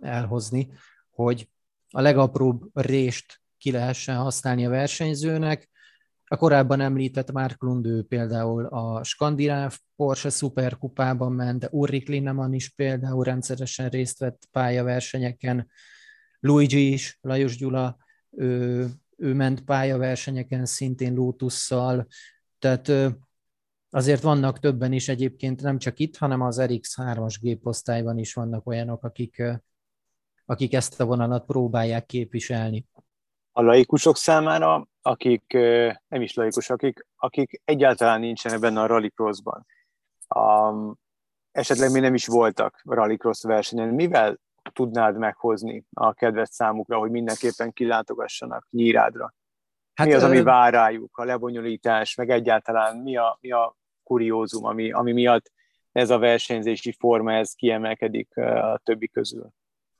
elhozni, hogy a legapróbb rést ki lehessen használni a versenyzőnek. A korábban említett Mark Lundő például a skandináv Porsche Superkupában ment, de Ulrich Linnemann is például rendszeresen részt vett pályaversenyeken, Luigi is, Lajos Gyula, ő, ő ment pályaversenyeken szintén Lotusszal, tehát azért vannak többen is egyébként, nem csak itt, hanem az RX3-as géposztályban is vannak olyanok, akik akik ezt a vonalat próbálják képviselni.
A laikusok számára, akik nem is laikus, akik, akik egyáltalán nincsenek benne a rallycrossban, um, esetleg még nem is voltak rallycross versenyen, mivel tudnád meghozni a kedves számukra, hogy mindenképpen kilátogassanak Nyírádra? Hát, mi az, ami vár rájuk, a lebonyolítás, meg egyáltalán mi a, mi a kuriózum, ami, ami miatt ez a versenyzési forma ez kiemelkedik a többi közül?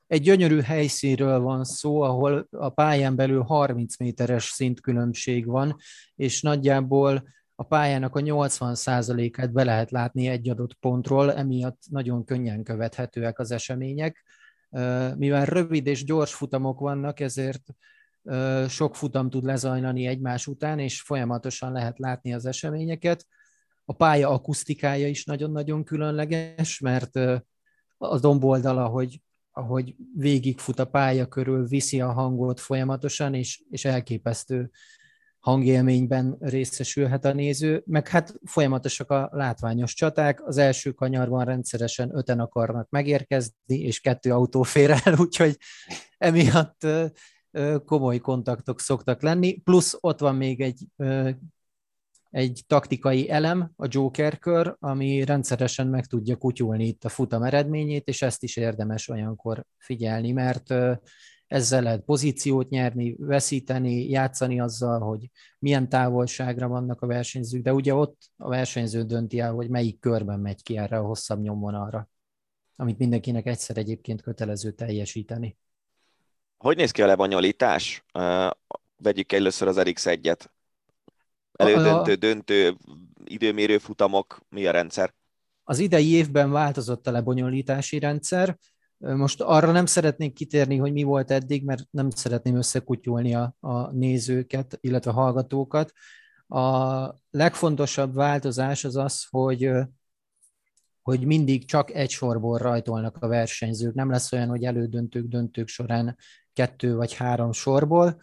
Egy gyönyörű helyszínről van szó, ahol a pályán belül 30 méteres szintkülönbség van, és nagyjából a pályának a 80%-át be lehet látni egy adott pontról, emiatt nagyon könnyen követhetőek az események. Mivel rövid és gyors futamok vannak, ezért sok futam tud lezajlani egymás után, és folyamatosan lehet látni az eseményeket. A pálya akusztikája is nagyon-nagyon különleges, mert a domboldal, ahogy ahogy végigfut a pálya körül, viszi a hangot folyamatosan, és, és elképesztő hangélményben részesülhet a néző, meg hát folyamatosak a látványos csaták. Az első kanyarban rendszeresen öten akarnak megérkezni, és kettő autó fér el, úgyhogy emiatt komoly kontaktok szoktak lenni. Plusz ott van még egy egy taktikai elem, a Joker kör, ami rendszeresen meg tudja kutyulni itt a futam eredményét, és ezt is érdemes olyankor figyelni, mert ezzel lehet pozíciót nyerni, veszíteni, játszani azzal, hogy milyen távolságra vannak a versenyzők, de ugye ott a versenyző dönti el, hogy melyik körben megy ki erre a hosszabb nyomvonalra, amit mindenkinek egyszer egyébként kötelező teljesíteni.
Hogy néz ki a lebonyolítás? Vegyük először az RX1-et. Elődöntő, döntő, időmérő futamok, mi a rendszer?
Az idei évben változott a lebonyolítási rendszer. Most arra nem szeretnék kitérni, hogy mi volt eddig, mert nem szeretném összekutyulni a, a nézőket, illetve a hallgatókat. A legfontosabb változás az az, hogy hogy mindig csak egy sorból rajtolnak a versenyzők. Nem lesz olyan, hogy elődöntők, döntők során kettő vagy három sorból.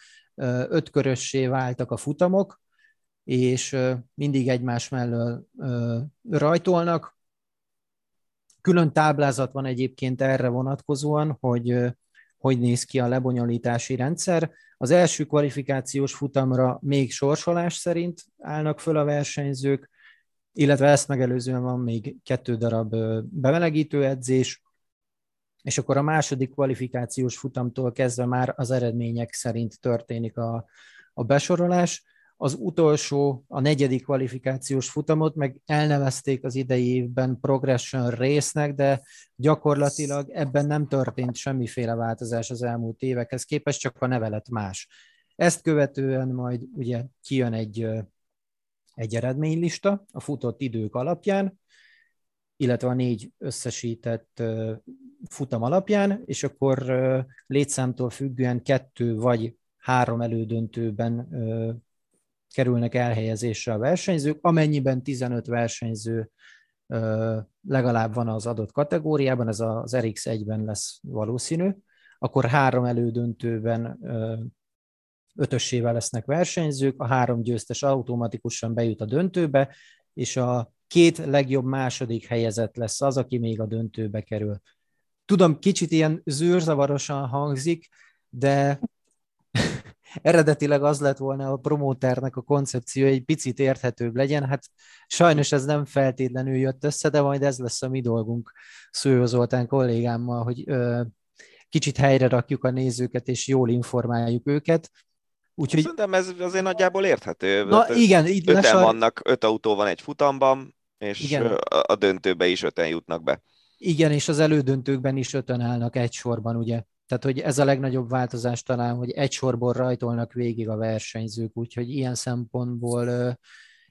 Ötkörössé váltak a futamok, és mindig egymás mellől rajtolnak. Külön táblázat van egyébként erre vonatkozóan, hogy hogy néz ki a lebonyolítási rendszer. Az első kvalifikációs futamra még sorsolás szerint állnak föl a versenyzők, illetve ezt megelőzően van még kettő darab bemelegítő edzés, és akkor a második kvalifikációs futamtól kezdve már az eredmények szerint történik a, a besorolás az utolsó, a negyedik kvalifikációs futamot meg elnevezték az idei évben progression résznek, de gyakorlatilag ebben nem történt semmiféle változás az elmúlt évekhez képest, csak a nevelet más. Ezt követően majd ugye kijön egy, egy eredménylista a futott idők alapján, illetve a négy összesített futam alapján, és akkor létszámtól függően kettő vagy három elődöntőben kerülnek elhelyezésre a versenyzők, amennyiben 15 versenyző legalább van az adott kategóriában, ez az RX1-ben lesz valószínű, akkor három elődöntőben ötössével lesznek versenyzők, a három győztes automatikusan bejut a döntőbe, és a két legjobb második helyezett lesz az, aki még a döntőbe kerül. Tudom, kicsit ilyen zűrzavarosan hangzik, de eredetileg az lett volna a promóternek a koncepció, egy picit érthetőbb legyen. Hát sajnos ez nem feltétlenül jött össze, de majd ez lesz a mi dolgunk Szőjó Zoltán kollégámmal, hogy ö, kicsit helyre rakjuk a nézőket, és jól informáljuk őket.
Úgyhogy... Szerintem ez azért nagyjából érthető.
Na, hát, igen,
így öten lesar... vannak, öt autó van egy futamban, és igen. a döntőbe is öten jutnak be.
Igen, és az elődöntőkben is öten állnak egy sorban, ugye? Tehát, hogy ez a legnagyobb változás talán, hogy egy sorból rajtolnak végig a versenyzők, úgyhogy ilyen szempontból ö,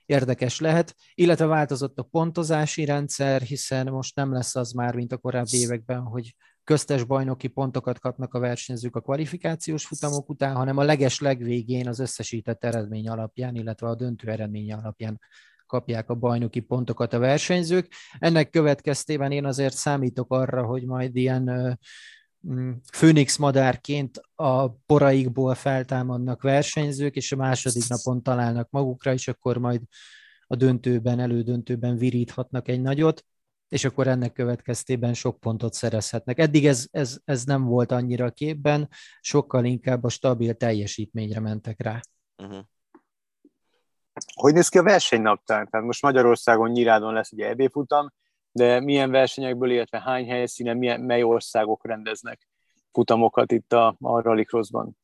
érdekes lehet. Illetve változott a pontozási rendszer, hiszen most nem lesz az már, mint a korábbi években, hogy köztes bajnoki pontokat kapnak a versenyzők a kvalifikációs futamok után, hanem a leges legvégén az összesített eredmény alapján, illetve a döntő eredmény alapján kapják a bajnoki pontokat a versenyzők. Ennek következtében én azért számítok arra, hogy majd ilyen főnix madárként a poraikból feltámadnak versenyzők, és a második napon találnak magukra, és akkor majd a döntőben, elődöntőben viríthatnak egy nagyot és akkor ennek következtében sok pontot szerezhetnek. Eddig ez, ez, ez nem volt annyira képben, sokkal inkább a stabil teljesítményre mentek rá. Uh-huh.
Hogy néz ki a versenynaptár? Tehát most Magyarországon Nyirádon lesz egy EB futam, de milyen versenyekből, illetve hány helyszínen, milyen, mely országok rendeznek futamokat itt a, a Rallycrossban?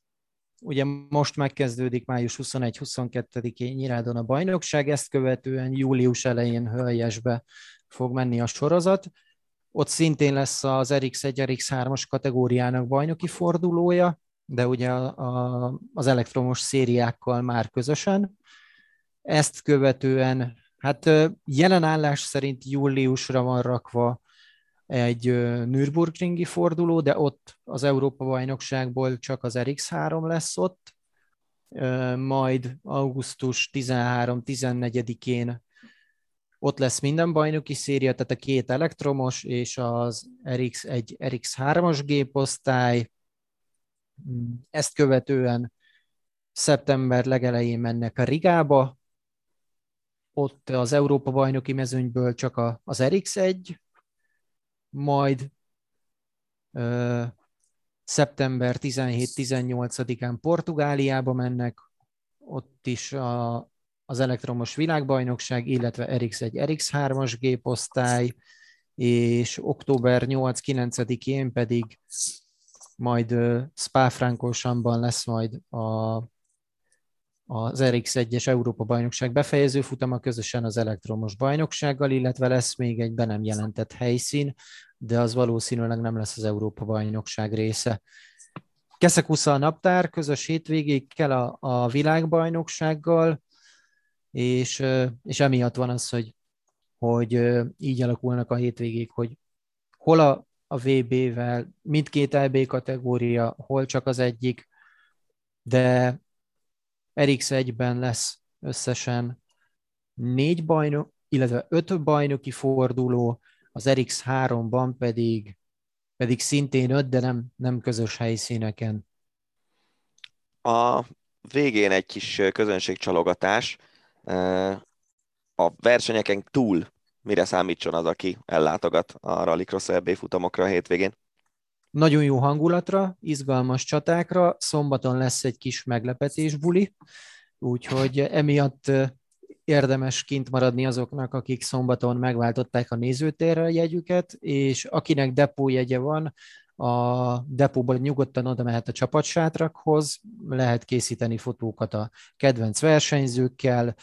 Ugye most megkezdődik május 21-22-én Nyirádon a bajnokság, ezt követően július elején Hölgyesbe fog menni a sorozat. Ott szintén lesz az RX1, RX3-as kategóriának bajnoki fordulója, de ugye a, a, az elektromos szériákkal már közösen. Ezt követően, hát jelen állás szerint júliusra van rakva egy Nürburgringi forduló, de ott az Európa-bajnokságból csak az RX3 lesz ott, majd augusztus 13-14-én ott lesz minden bajnoki széria, tehát a két elektromos és az RX1, RX3-as géposztály. Ezt követően szeptember legelején mennek a Rigába, ott az Európa bajnoki mezőnyből csak a, az RX1, majd ö, szeptember 17-18-án Portugáliába mennek, ott is a, az elektromos világbajnokság, illetve RX1, RX3-as géposztály, és október 8-9-én pedig majd Spa-Francorchamban lesz majd a, az RX1-es Európa-bajnokság befejező futama közösen az elektromos bajnoksággal, illetve lesz még egy be nem jelentett helyszín, de az valószínűleg nem lesz az Európa-bajnokság része. Keszekusza a naptár, közös hétvégéig kell a, a világbajnoksággal, és, és emiatt van az, hogy, hogy így alakulnak a hétvégék, hogy hol a, a VB-vel, mindkét LB kategória, hol csak az egyik, de RX1-ben lesz összesen négy bajnok, illetve öt bajnoki forduló, az RX3-ban pedig, pedig szintén öt, de nem, nem közös helyszíneken.
A végén egy kis közönségcsalogatás a versenyeken túl mire számítson az, aki ellátogat a Rallycross EB futamokra a hétvégén?
Nagyon jó hangulatra, izgalmas csatákra, szombaton lesz egy kis meglepetés buli, úgyhogy emiatt érdemes kint maradni azoknak, akik szombaton megváltották a nézőtérre jegyüket, és akinek depójegye van, a depóban nyugodtan oda mehet a csapatsátrakhoz, lehet készíteni fotókat a kedvenc versenyzőkkel,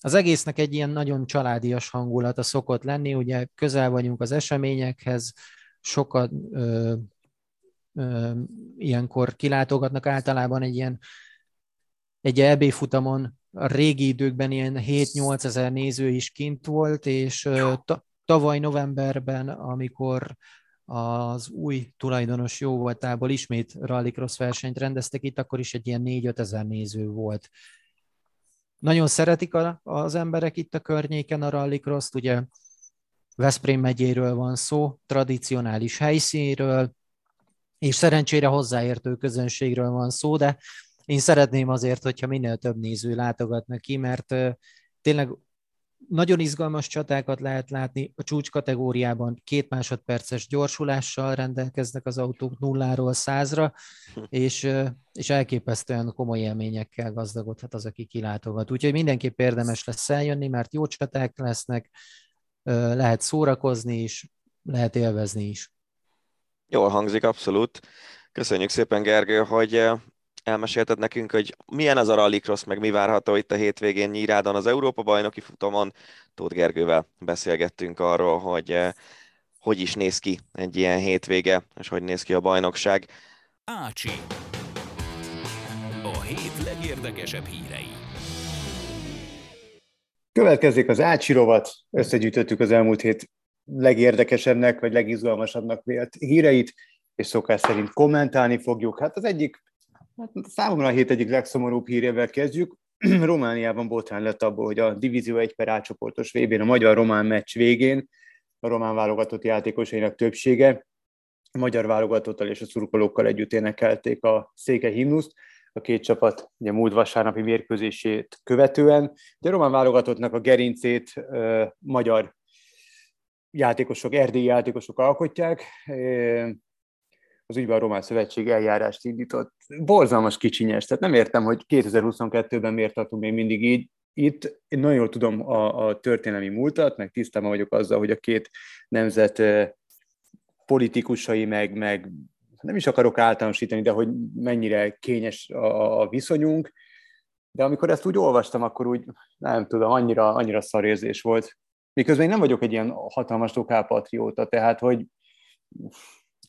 az egésznek egy ilyen nagyon családias hangulata szokott lenni, ugye közel vagyunk az eseményekhez, sokat ö, ö, ilyenkor kilátogatnak általában egy ilyen egy EB futamon a régi időkben ilyen 7-8 ezer néző is kint volt, és tavaly novemberben, amikor az új tulajdonos jó voltából ismét rallycross versenyt rendeztek itt, akkor is egy ilyen 4-5 ezer néző volt. Nagyon szeretik a, az emberek itt a környéken a rallycross ugye Veszprém megyéről van szó, tradicionális helyszínről, és szerencsére hozzáértő közönségről van szó, de én szeretném azért, hogyha minél több néző látogatna ki, mert tényleg nagyon izgalmas csatákat lehet látni. A csúcs kategóriában két másodperces gyorsulással rendelkeznek az autók nulláról százra, és, és elképesztően komoly élményekkel gazdagodhat az, aki kilátogat. Úgyhogy mindenképp érdemes lesz eljönni, mert jó csaták lesznek, lehet szórakozni is, lehet élvezni is.
Jól hangzik, abszolút. Köszönjük szépen, Gergő, hogy elmesélted nekünk, hogy milyen az a rallycross, meg mi várható itt a hétvégén Nyírádon az Európa-bajnoki futamon. Tóth Gergővel beszélgettünk arról, hogy hogy is néz ki egy ilyen hétvége, és hogy néz ki a bajnokság.
Ácsi. A hét legérdekesebb hírei.
Következik az Ácsi. Összegyűjtöttük az elmúlt hét legérdekesebbnek, vagy legizgalmasabbnak vélt híreit, és szokás szerint kommentálni fogjuk. Hát az egyik Hát számomra a hét egyik legszomorúbb hírével kezdjük. Romániában botrány lett abból, hogy a Divízió 1 per átcsoportos vb a magyar-román meccs végén a román válogatott játékosainak többsége a magyar válogatottal és a szurkolókkal együtt énekelték a széke himnuszt. A két csapat ugye múlt vasárnapi mérkőzését követően. De a román válogatottnak a gerincét uh, magyar játékosok, erdélyi játékosok alkotják az ügyben a Román Szövetség eljárást indított. Borzalmas kicsinyes, tehát nem értem, hogy 2022-ben miért tartunk még mindig így. Itt én nagyon jól tudom a, a történelmi múltat, meg tisztában vagyok azzal, hogy a két nemzet politikusai, meg, meg nem is akarok általánosítani, de hogy mennyire kényes a, a viszonyunk, de amikor ezt úgy olvastam, akkor úgy nem tudom, annyira, annyira szarérzés volt. Miközben én nem vagyok egy ilyen hatalmas lokálpatrióta, tehát hogy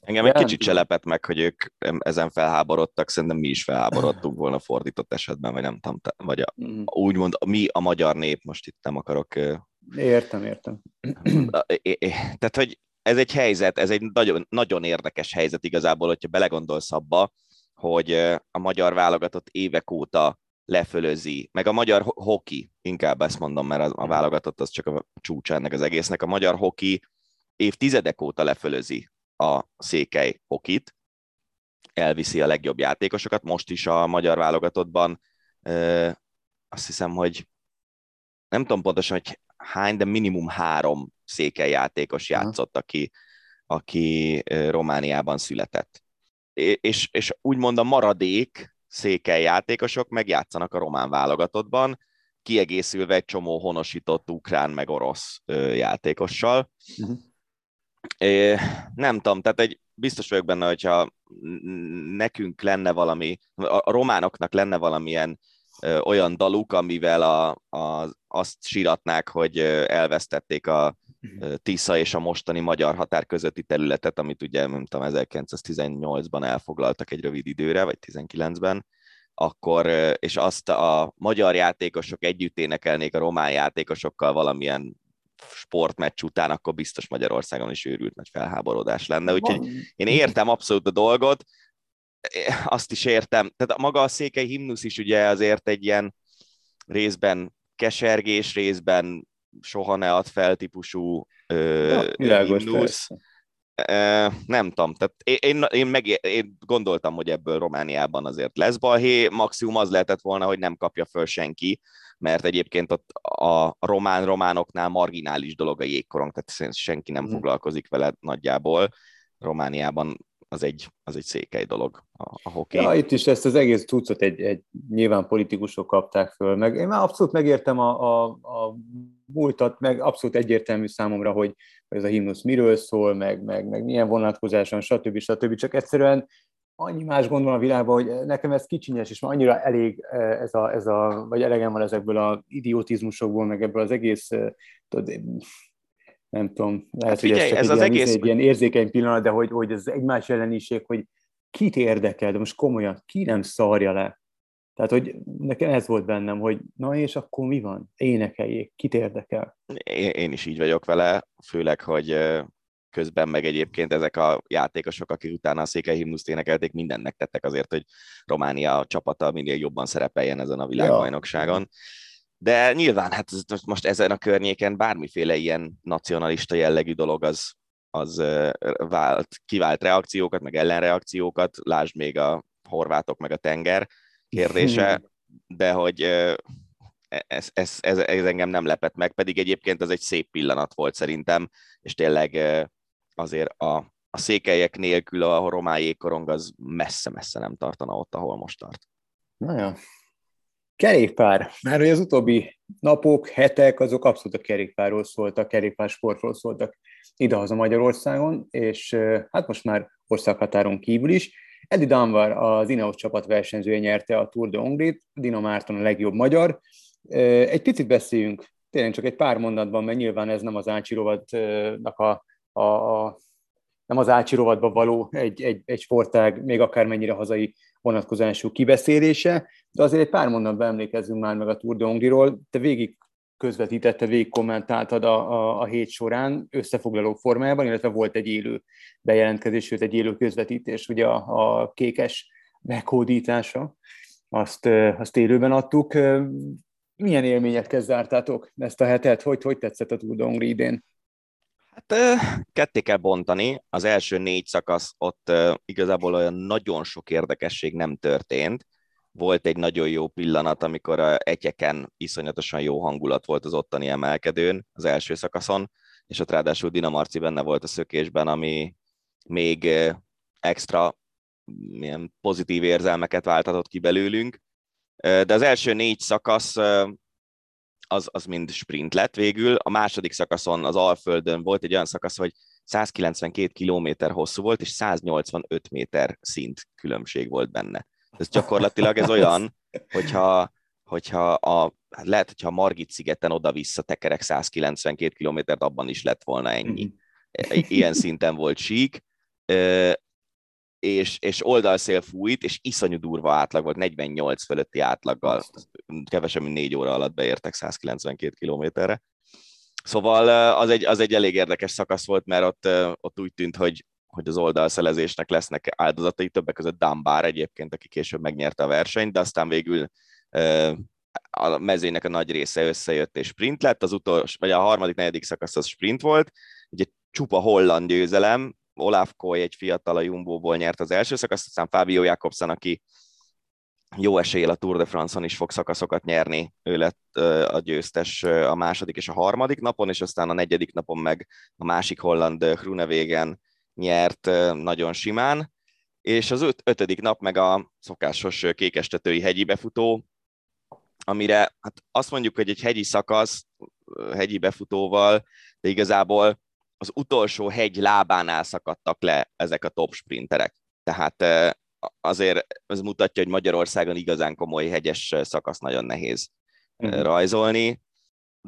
Engem egy kicsit cselepett meg, hogy ők ezen felháborodtak, szerintem mi is felháborodtunk volna fordított esetben, vagy nem tudom, vagy a, mm. úgymond mi a magyar nép, most itt nem akarok...
Értem, értem.
Tehát, hogy ez egy helyzet, ez egy nagyon, nagyon érdekes helyzet igazából, hogyha belegondolsz abba, hogy a magyar válogatott évek óta lefölözi, meg a magyar hoki, inkább ezt mondom, mert a válogatott az csak a csúcsa ennek az egésznek, a magyar hoki évtizedek óta lefölözi a székely hokit, elviszi a legjobb játékosokat. Most is a magyar válogatottban azt hiszem, hogy nem tudom pontosan, hogy hány, de minimum három székely játékos játszott, aki, aki Romániában született. És, és úgymond a maradék székely játékosok megjátszanak a román válogatottban, kiegészülve egy csomó honosított ukrán meg orosz játékossal. Uh-huh. É, nem tudom, tehát egy biztos vagyok benne, hogyha nekünk lenne valami, a románoknak lenne valamilyen ö, olyan daluk, amivel a, a, azt síratnák, hogy elvesztették a Tisza és a mostani magyar határ közötti területet, amit ugye, nem tudom, 1918-ban elfoglaltak egy rövid időre, vagy 19-ben, akkor, és azt a magyar játékosok együtt énekelnék a román játékosokkal valamilyen sportmeccs után, akkor biztos Magyarországon is őrült nagy felháborodás lenne. Úgyhogy én értem abszolút a dolgot, azt is értem. Tehát maga a székely himnusz is ugye azért egy ilyen részben kesergés, részben soha ne ad fel típusú ö, ja, himnusz. Nem tudom, tehát én, én, meg, én gondoltam, hogy ebből Romániában azért lesz balhé, maximum az lehetett volna, hogy nem kapja föl senki, mert egyébként ott a román-románoknál marginális dolog a jégkorong, tehát senki nem mm. foglalkozik vele nagyjából. Romániában az egy, az egy székely dolog a, a hoki.
Ja, itt is ezt az egész tucot egy, egy nyilván politikusok kapták föl, meg én már abszolút megértem a, a, a múltat, meg abszolút egyértelmű számomra, hogy, hogy ez a himnusz miről szól, meg, meg, meg milyen vonatkozáson, stb. stb. Csak egyszerűen annyi más gond van a világban, hogy nekem ez kicsinyes, és már annyira elég eh, ez a, ez a vagy elegem van ezekből a idiotizmusokból, meg ebből az egész, eh, tudod, nem tudom, lehet, hát figyelj, hogy ez, ez egy, az ilyen, egész... egy ilyen érzékeny pillanat, de hogy, hogy ez egymás elleniség, hogy kit érdekel, de most komolyan, ki nem szarja le. Tehát, hogy nekem ez volt bennem, hogy na és akkor mi van? Énekeljék, kit érdekel?
Én, is így vagyok vele, főleg, hogy közben meg egyébként ezek a játékosok, akik utána a székely himnuszt énekelték, mindennek tettek azért, hogy Románia csapata minél jobban szerepeljen ezen a világbajnokságon. De nyilván, hát most ezen a környéken bármiféle ilyen nacionalista jellegű dolog az, az vált, kivált reakciókat, meg ellenreakciókat, lásd még a horvátok, meg a tenger, kérdése, de hogy ez, ez, ez, ez engem nem lepett meg, pedig egyébként ez egy szép pillanat volt szerintem, és tényleg azért a, a székelyek nélkül a román jégkorong az messze-messze nem tartana ott, ahol most tart.
Na ja. Kerékpár. Már hogy az utóbbi napok, hetek, azok abszolút a kerékpárról szóltak, kerékpársportról szóltak idehaza Magyarországon, és hát most már országhatáron kívül is. Edi Danvar, az Ineos csapat versenyzője nyerte a Tour de Hongrit, Dino Márton a legjobb magyar. Egy picit beszéljünk, tényleg csak egy pár mondatban, mert nyilván ez nem az Ácsi rovatnak a, a, a nem az Ácsi rovatba való egy, egy, egy sportág, még akármennyire hazai vonatkozású kibeszélése, de azért egy pár mondatban emlékezzünk már meg a Tour de Hongriról. Te végig közvetítette, végig kommentáltad a, a, a hét során összefoglaló formájában, illetve volt egy élő bejelentkezés, sőt egy élő közvetítés, ugye a, a kékes meghódítása, azt, azt élőben adtuk. Milyen élményekkel zártátok ezt a hetet? Hogy, hogy tetszett a Tour de Hongri idén?
Hát ketté kell bontani. Az első négy szakasz ott igazából olyan nagyon sok érdekesség nem történt. Volt egy nagyon jó pillanat, amikor a egyeken iszonyatosan jó hangulat volt az ottani emelkedőn az első szakaszon, és ott ráadásul Dinamarci benne volt a szökésben, ami még extra milyen pozitív érzelmeket váltatott ki belőlünk. De az első négy szakasz az, az mind sprint lett végül. A második szakaszon az Alföldön volt egy olyan szakasz, hogy 192 km hosszú volt, és 185 méter szint különbség volt benne. Ez gyakorlatilag ez olyan, hogyha, hogyha a, hát lehet, hogyha a Margit szigeten oda-vissza tekerek 192 kilométert, abban is lett volna ennyi. Mhm. Ilyen szinten volt sík, és, és oldalszél fújt, és iszonyú durva átlag volt, 48 fölötti átlaggal, kevesebb, mint négy óra alatt beértek 192 kilométerre. Szóval az egy, az egy elég érdekes szakasz volt, mert ott, ott úgy tűnt, hogy, hogy az oldalszelezésnek lesznek áldozatai, többek között Dambár egyébként, aki később megnyerte a versenyt, de aztán végül a mezőnek a nagy része összejött és sprint lett, az utolsó, vagy a harmadik, negyedik szakasz az sprint volt, ugye csupa holland győzelem, Olaf Koy egy fiatal a Jumbo-ból nyert az első szakaszt, aztán Fabio Jakobsen, aki jó eséllyel a Tour de France-on is fog szakaszokat nyerni, ő lett a győztes a második és a harmadik napon, és aztán a negyedik napon meg a másik holland Groenewegen nyert nagyon simán, és az öt, ötödik nap meg a szokásos kékestetői hegyi befutó, amire hát azt mondjuk, hogy egy hegyi szakasz hegyi befutóval, de igazából az utolsó hegy lábánál szakadtak le ezek a top sprinterek. Tehát azért ez mutatja, hogy Magyarországon igazán komoly hegyes szakasz nagyon nehéz mm. rajzolni.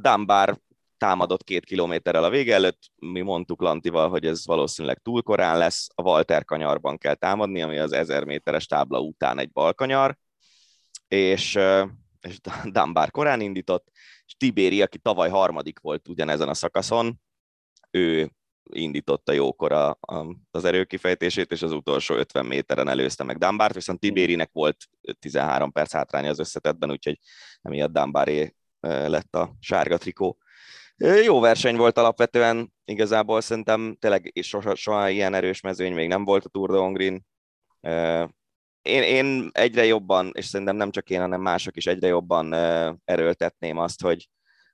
Dambár támadott két kilométerrel a vége előtt, mi mondtuk Lantival, hogy ez valószínűleg túl korán lesz, a Walter kanyarban kell támadni, ami az 1000 méteres tábla után egy balkanyar, és, és Dambár korán indított, és Tibéri, aki tavaly harmadik volt ugyanezen a szakaszon, ő indította jókor a, a, az erőkifejtését, és az utolsó 50 méteren előzte meg Dambárt, viszont Tibérinek volt 13 perc hátránya az összetetben, úgyhogy emiatt Dambáré lett a sárga trikó. Jó verseny volt alapvetően, igazából szerintem tényleg soha, soha ilyen erős mezőny még nem volt a Tour de Hongrin. Én, én egyre jobban, és szerintem nem csak én, hanem mások is egyre jobban erőltetném azt, hogy,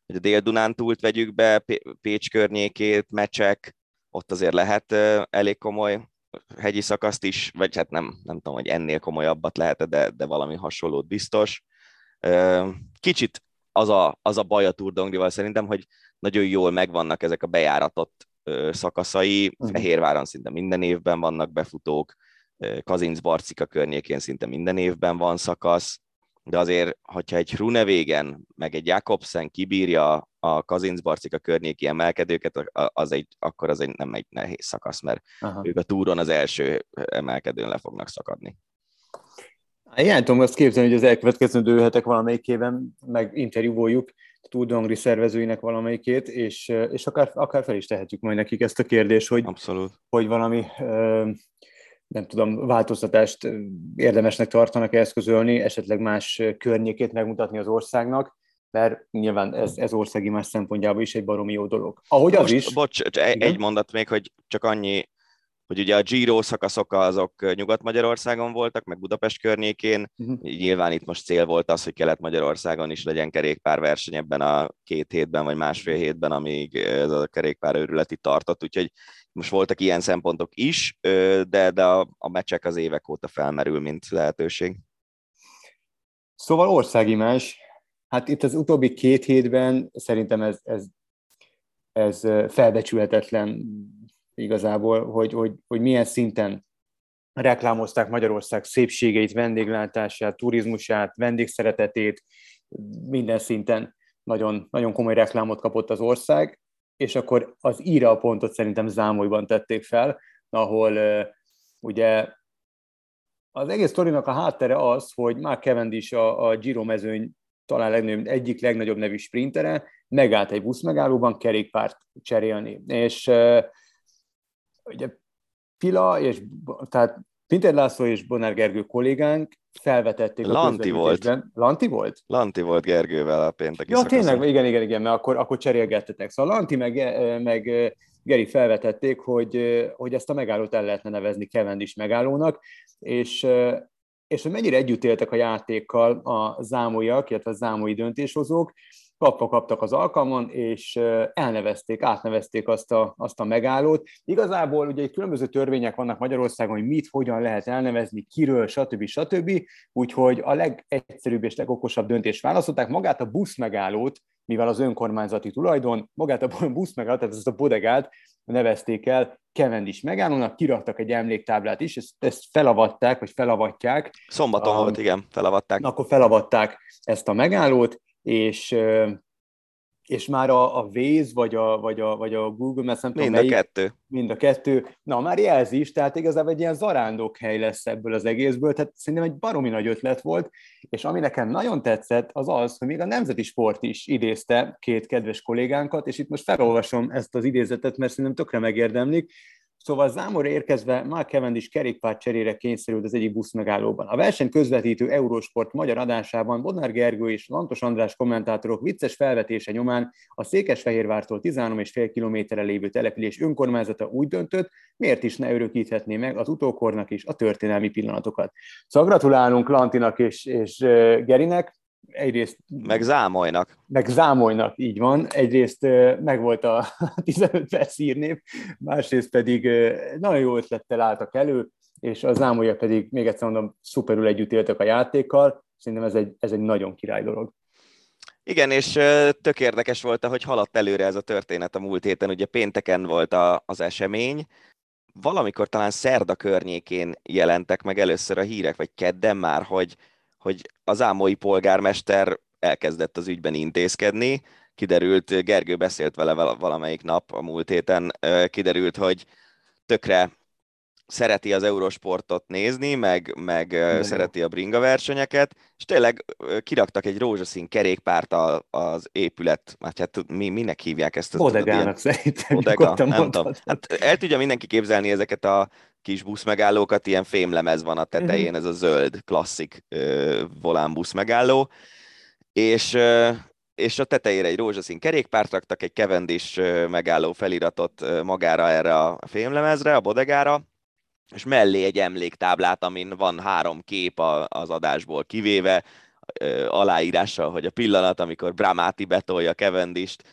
hogy a Dél-Dunántúlt vegyük be, Pécs környékét, mecsek, ott azért lehet elég komoly hegyi szakaszt is, vagy hát nem, nem tudom, hogy ennél komolyabbat lehet, de, de valami hasonlót biztos. Kicsit az a, az a baj a Tour Dongrival szerintem, hogy nagyon jól megvannak ezek a bejáratott szakaszai, uh-huh. Fehérváron szinte minden évben vannak befutók, Kazinc Barcika környékén szinte minden évben van szakasz, de azért, hogyha egy Runevégen, meg egy Jakobsen kibírja a Kazincbarcika környéki emelkedőket, az egy, akkor az egy, nem egy nehéz szakasz, mert Aha. ők a túron az első emelkedőn le fognak szakadni.
Igen, tudom azt képzelni, hogy az elkövetkező hetek valamelyikében meg interjúvoljuk Tour de szervezőinek valamelyikét, és, és akár, akár fel is tehetjük majd nekik ezt a kérdést, hogy,
Abszolút.
hogy valami nem tudom, változtatást érdemesnek tartanak eszközölni, esetleg más környékét megmutatni az országnak, mert nyilván ez, ez országi más szempontjából is egy baromi jó dolog. Ahogy Most, az is.
Bocs, egy, egy mondat még, hogy csak annyi, hogy ugye a Giro szakaszok azok Nyugat-Magyarországon voltak, meg Budapest környékén, uh-huh. nyilván itt most cél volt az, hogy Kelet-Magyarországon is legyen kerékpárverseny ebben a két hétben, vagy másfél hétben, amíg ez a kerékpár őrület itt tartott, úgyhogy most voltak ilyen szempontok is, de, de a, a meccsek az évek óta felmerül, mint lehetőség.
Szóval országimás, hát itt az utóbbi két hétben szerintem ez, ez, ez felbecsülhetetlen igazából, hogy, hogy, hogy milyen szinten reklámozták Magyarország szépségeit, vendéglátását, turizmusát, vendégszeretetét, minden szinten nagyon, nagyon komoly reklámot kapott az ország, és akkor az íra pontot szerintem Zámolyban tették fel, ahol uh, ugye az egész sztorinak a háttere az, hogy már Cavendish a, a Giro mezőny talán legnagyobb, egyik legnagyobb nevű sprintere, megállt egy buszmegállóban kerékpárt cserélni. És uh, ugye Pila és tehát Pinter László és Bonár Gergő kollégánk felvetették
Lanti a volt.
Lanti volt?
Lanti volt Gergővel a pénteki
Ja, szakaszon. tényleg, igen, igen, igen, mert akkor, akkor cserélgettetek. Szóval Lanti meg, meg Geri felvetették, hogy, hogy ezt a megállót el lehetne nevezni Cavendish megállónak, és, és hogy mennyire együtt éltek a játékkal a zámolyak, illetve a zámolyi döntéshozók, kapva kaptak az alkalmon, és elnevezték, átnevezték azt a, azt a megállót. Igazából ugye egy különböző törvények vannak Magyarországon, hogy mit, hogyan lehet elnevezni, kiről, stb. stb. Úgyhogy a legegyszerűbb és legokosabb döntést választották. Magát a busz megállót, mivel az önkormányzati tulajdon, magát a busz megállót, tehát ezt a bodegát nevezték el Cavendish megállónak, kiraktak egy emléktáblát is, ezt, ezt felavatták, vagy felavatják.
Szombaton volt, igen, felavatták.
Akkor felavatták ezt a megállót, és, és már a, a Waze vagy a, vagy, a, vagy a Google Maps, nem
mind tudom, melyik, a kettő.
Mind a kettő. Na, már jelzi is, tehát igazából egy ilyen zarándok hely lesz ebből az egészből, tehát szerintem egy baromi nagy ötlet volt, és ami nekem nagyon tetszett, az az, hogy még a Nemzeti Sport is idézte két kedves kollégánkat, és itt most felolvasom ezt az idézetet, mert szerintem tökre megérdemlik, Szóval Zámor érkezve Mark Cavendish kerékpár cserére kényszerült az egyik busz megállóban. A verseny közvetítő Eurosport magyar adásában Bodnár Gergő és Lantos András kommentátorok vicces felvetése nyomán a Székesfehérvártól 13,5 kilométerre lévő település önkormányzata úgy döntött, miért is ne örökíthetné meg az utókornak is a történelmi pillanatokat. Szóval gratulálunk Lantinak és, és Gerinek, egyrészt...
Meg zámolynak.
Meg zámolynak, így van. Egyrészt megvolt a 15 perc írnév, másrészt pedig nagyon jó ötlettel álltak elő, és a zámolya pedig, még egyszer mondom, szuperül együtt éltek a játékkal. Szerintem ez egy, ez egy nagyon király dolog.
Igen, és tök érdekes volt, hogy haladt előre ez a történet a múlt héten. Ugye pénteken volt a, az esemény, valamikor talán szerda környékén jelentek meg először a hírek, vagy kedden már, hogy, hogy az ámói polgármester elkezdett az ügyben intézkedni, kiderült, Gergő beszélt vele valamelyik nap a múlt héten, kiderült, hogy tökre szereti az Eurosportot nézni, meg, meg De szereti jó. a bringa versenyeket, és tényleg kiraktak egy rózsaszín kerékpárt az épület, hát mi, minek hívják ezt?
Bodegának szerintem.
Bodega, nem tudom. Hát el tudja mindenki képzelni ezeket a kis buszmegállókat, ilyen fémlemez van a tetején, uh-huh. ez a zöld, klasszik uh, volán buszmegálló, és, uh, és a tetejére egy rózsaszín kerékpárt raktak, egy Cavendish megálló feliratot magára erre a fémlemezre, a bodegára, és mellé egy emléktáblát, amin van három kép az adásból kivéve, aláírással, hogy a pillanat, amikor Bramáti betolja Cavendish-t,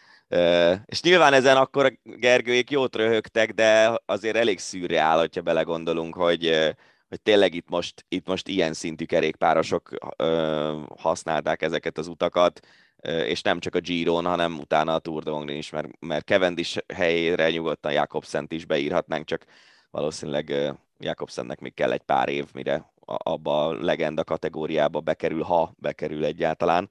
és nyilván ezen akkor Gergőék jót röhögtek, de azért elég szürreál, hogyha belegondolunk, hogy, hogy tényleg itt most, itt most ilyen szintű kerékpárosok használták ezeket az utakat, és nem csak a Giron, hanem utána a Tour de is, mert, mert Cavendish helyére nyugodtan Jakobsent is beírhatnánk, csak valószínűleg Jakobsennek még kell egy pár év, mire abba a legenda kategóriába bekerül, ha bekerül egyáltalán.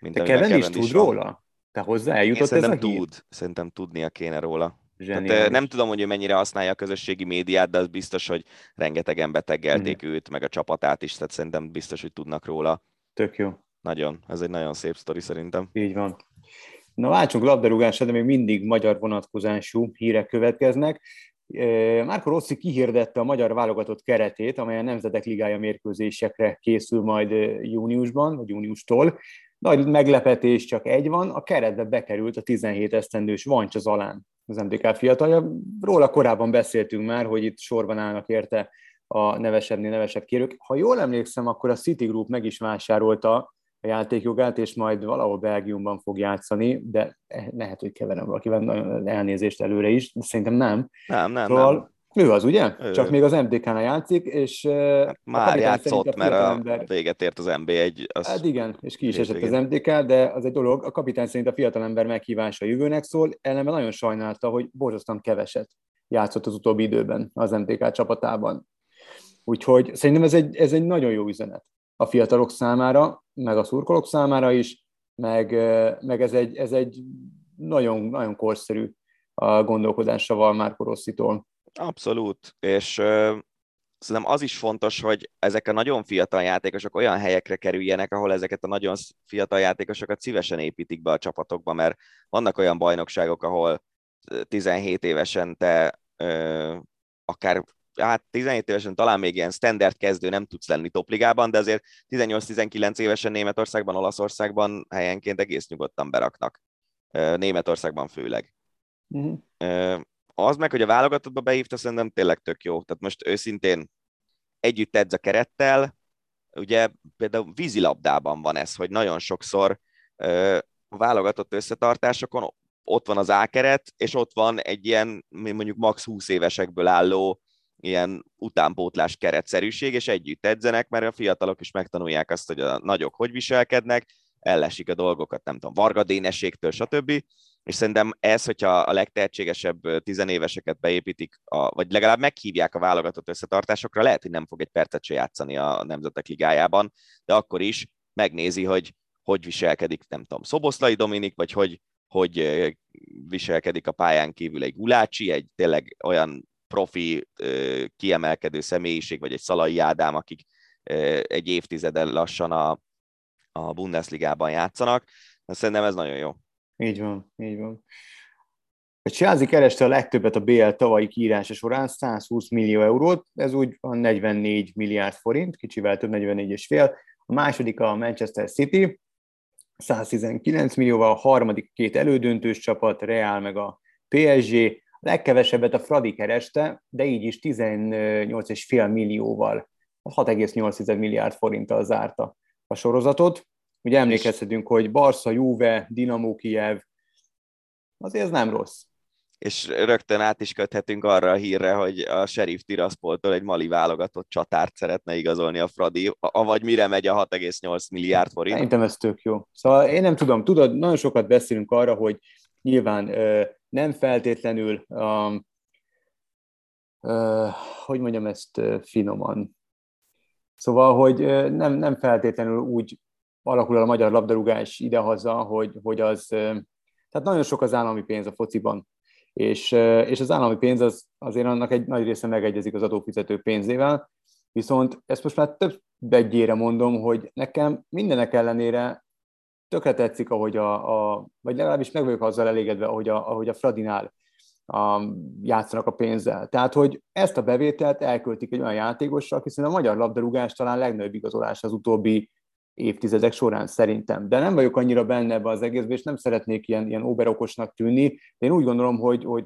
Mint De Cavendish tud van. róla? Te hozzá eljutott
Én
ez a
tud, hír? Szerintem tudnia kéne róla. Tehát, nem tudom, hogy ő mennyire használja a közösségi médiát, de az biztos, hogy rengetegen betegelték mm. őt, meg a csapatát is, tehát szerintem biztos, hogy tudnak róla.
Tök jó.
Nagyon, ez egy nagyon szép sztori szerintem.
Így van. Na váltsunk labdarúgásra, de még mindig magyar vonatkozású hírek következnek. Márko Rossi kihirdette a magyar válogatott keretét, amely a Nemzetek Ligája mérkőzésekre készül majd júniusban, vagy júniustól. Nagy meglepetés csak egy van, a keretbe bekerült a 17 esztendős Vancsa Zalán. az MDK fiatalja. Róla korábban beszéltünk már, hogy itt sorban állnak érte a nevesebbnél nevesebb kérők. Ha jól emlékszem, akkor a City Group meg is vásárolta a játékjogát, és majd valahol Belgiumban fog játszani, de lehet, hogy keverem valakivel, nagyon elnézést előre is, de szerintem nem.
Nem, nem, szóval nem.
Ő az, ugye? Ő. Csak még az MDK-nál játszik, és...
Hát már játszott, a mert a ember... véget ért az MB1. Az...
Hát igen, és ki is esett az MDK, de az egy dolog, a kapitány szerint a fiatalember meghívása a jövőnek szól, ellenben nagyon sajnálta, hogy borzasztóan keveset játszott az utóbbi időben az MDK csapatában. Úgyhogy szerintem ez egy, ez egy nagyon jó üzenet a fiatalok számára, meg a szurkolók számára is, meg, meg ez, egy, ez egy nagyon, nagyon korszerű gondolkodása Márko Rosszitól.
Abszolút, és uh, szerintem az is fontos, hogy ezek a nagyon fiatal játékosok olyan helyekre kerüljenek, ahol ezeket a nagyon fiatal játékosokat szívesen építik be a csapatokba, mert vannak olyan bajnokságok, ahol 17 évesen te uh, akár hát 17 évesen talán még ilyen standard kezdő nem tudsz lenni topligában, de azért 18-19 évesen Németországban, Olaszországban helyenként egész nyugodtan beraknak. Németországban főleg. Uh-huh. Az meg, hogy a válogatottba behívta, szerintem tényleg tök jó. Tehát most őszintén együtt edz a kerettel, ugye például vízilabdában van ez, hogy nagyon sokszor a válogatott összetartásokon ott van az ákeret, és ott van egy ilyen mondjuk max 20 évesekből álló ilyen utánpótlás keretszerűség, és együtt edzenek, mert a fiatalok is megtanulják azt, hogy a nagyok hogy viselkednek, ellesik a dolgokat, nem tudom, vargadénességtől, stb. És szerintem ez, hogyha a legtehetségesebb tizenéveseket beépítik, a, vagy legalább meghívják a válogatott összetartásokra, lehet, hogy nem fog egy percet se játszani a Nemzetek Ligájában, de akkor is megnézi, hogy hogy viselkedik, nem tudom, Szoboszlai Dominik, vagy hogy, hogy viselkedik a pályán kívül egy Gulácsi, egy tényleg olyan profi, kiemelkedő személyiség, vagy egy Szalai Ádám, akik egy évtizeden lassan a, a Bundesligában játszanak. Szerintem ez nagyon jó.
Így van, így van. A Chelsea kereste a legtöbbet a BL tavalyi kiírása során, 120 millió eurót, ez úgy a 44 milliárd forint, kicsivel több 44 és fél. A második a Manchester City, 119 millióval, a harmadik két elődöntős csapat, Real meg a PSG, legkevesebbet a Fradi kereste, de így is 18,5 millióval, 6,8 milliárd forinttal zárta a sorozatot. Ugye emlékezhetünk, hogy Barca, Juve, Dinamo Kiev, azért ez nem rossz.
És rögtön át is köthetünk arra a hírre, hogy a Sheriff Tiraspoltól egy mali válogatott csatárt szeretne igazolni a Fradi, avagy mire megy a 6,8 milliárd forint.
Szerintem ez tök jó. Szóval én nem tudom, tudod, nagyon sokat beszélünk arra, hogy nyilván nem feltétlenül, um, uh, hogy mondjam ezt finoman, szóval, hogy nem, nem feltétlenül úgy alakul a magyar labdarúgás idehaza, hogy, hogy az, tehát nagyon sok az állami pénz a fociban, és, és az állami pénz az, azért annak egy nagy része megegyezik az adófizetők pénzével, viszont ezt most már több begyére mondom, hogy nekem mindenek ellenére tökre tetszik, ahogy a, a vagy legalábbis meg vagyok azzal elégedve, ahogy a, ahogy a Fradinál a, játszanak a pénzzel. Tehát, hogy ezt a bevételt elköltik egy olyan játékosra, hiszen a magyar labdarúgás talán legnagyobb igazolás az utóbbi évtizedek során szerintem. De nem vagyok annyira benne ebbe az egészbe, és nem szeretnék ilyen, ilyen óberokosnak tűnni. Én úgy gondolom, hogy, hogy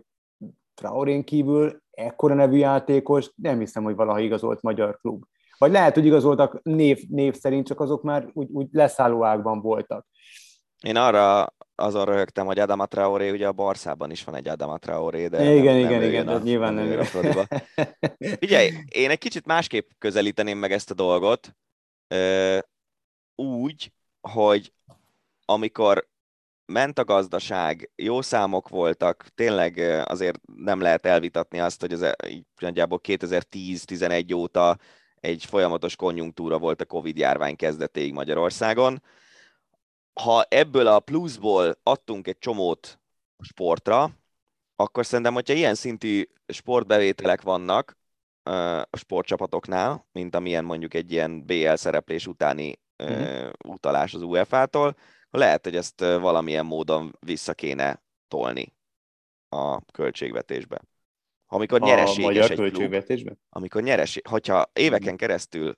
Traorén kívül ekkora nevű játékos nem hiszem, hogy valaha igazolt magyar klub. Vagy lehet, hogy igazoltak név, név szerint, csak azok már úgy, úgy leszálló ágban voltak.
Én arra azon röhögtem, hogy Adama Traoré, ugye a Barszában is van egy Adama Traoré,
de igen, nem, igen, nem igen, a, nyilván nem.
nem Figyelj, én egy kicsit másképp közelíteném meg ezt a dolgot, úgy, hogy amikor ment a gazdaság, jó számok voltak, tényleg azért nem lehet elvitatni azt, hogy ez így nagyjából 2010-11 óta egy folyamatos konjunktúra volt a Covid járvány kezdetéig Magyarországon. Ha ebből a pluszból adtunk egy csomót sportra, akkor szerintem, hogyha ilyen szintű sportbevételek vannak a sportcsapatoknál, mint amilyen mondjuk egy ilyen BL szereplés utáni uh-huh. utalás az UEFA-tól, lehet, hogy ezt valamilyen módon vissza kéne tolni a költségvetésbe. Amikor nyereséges
magyar egy? Klub,
amikor nyereség, hogyha éveken keresztül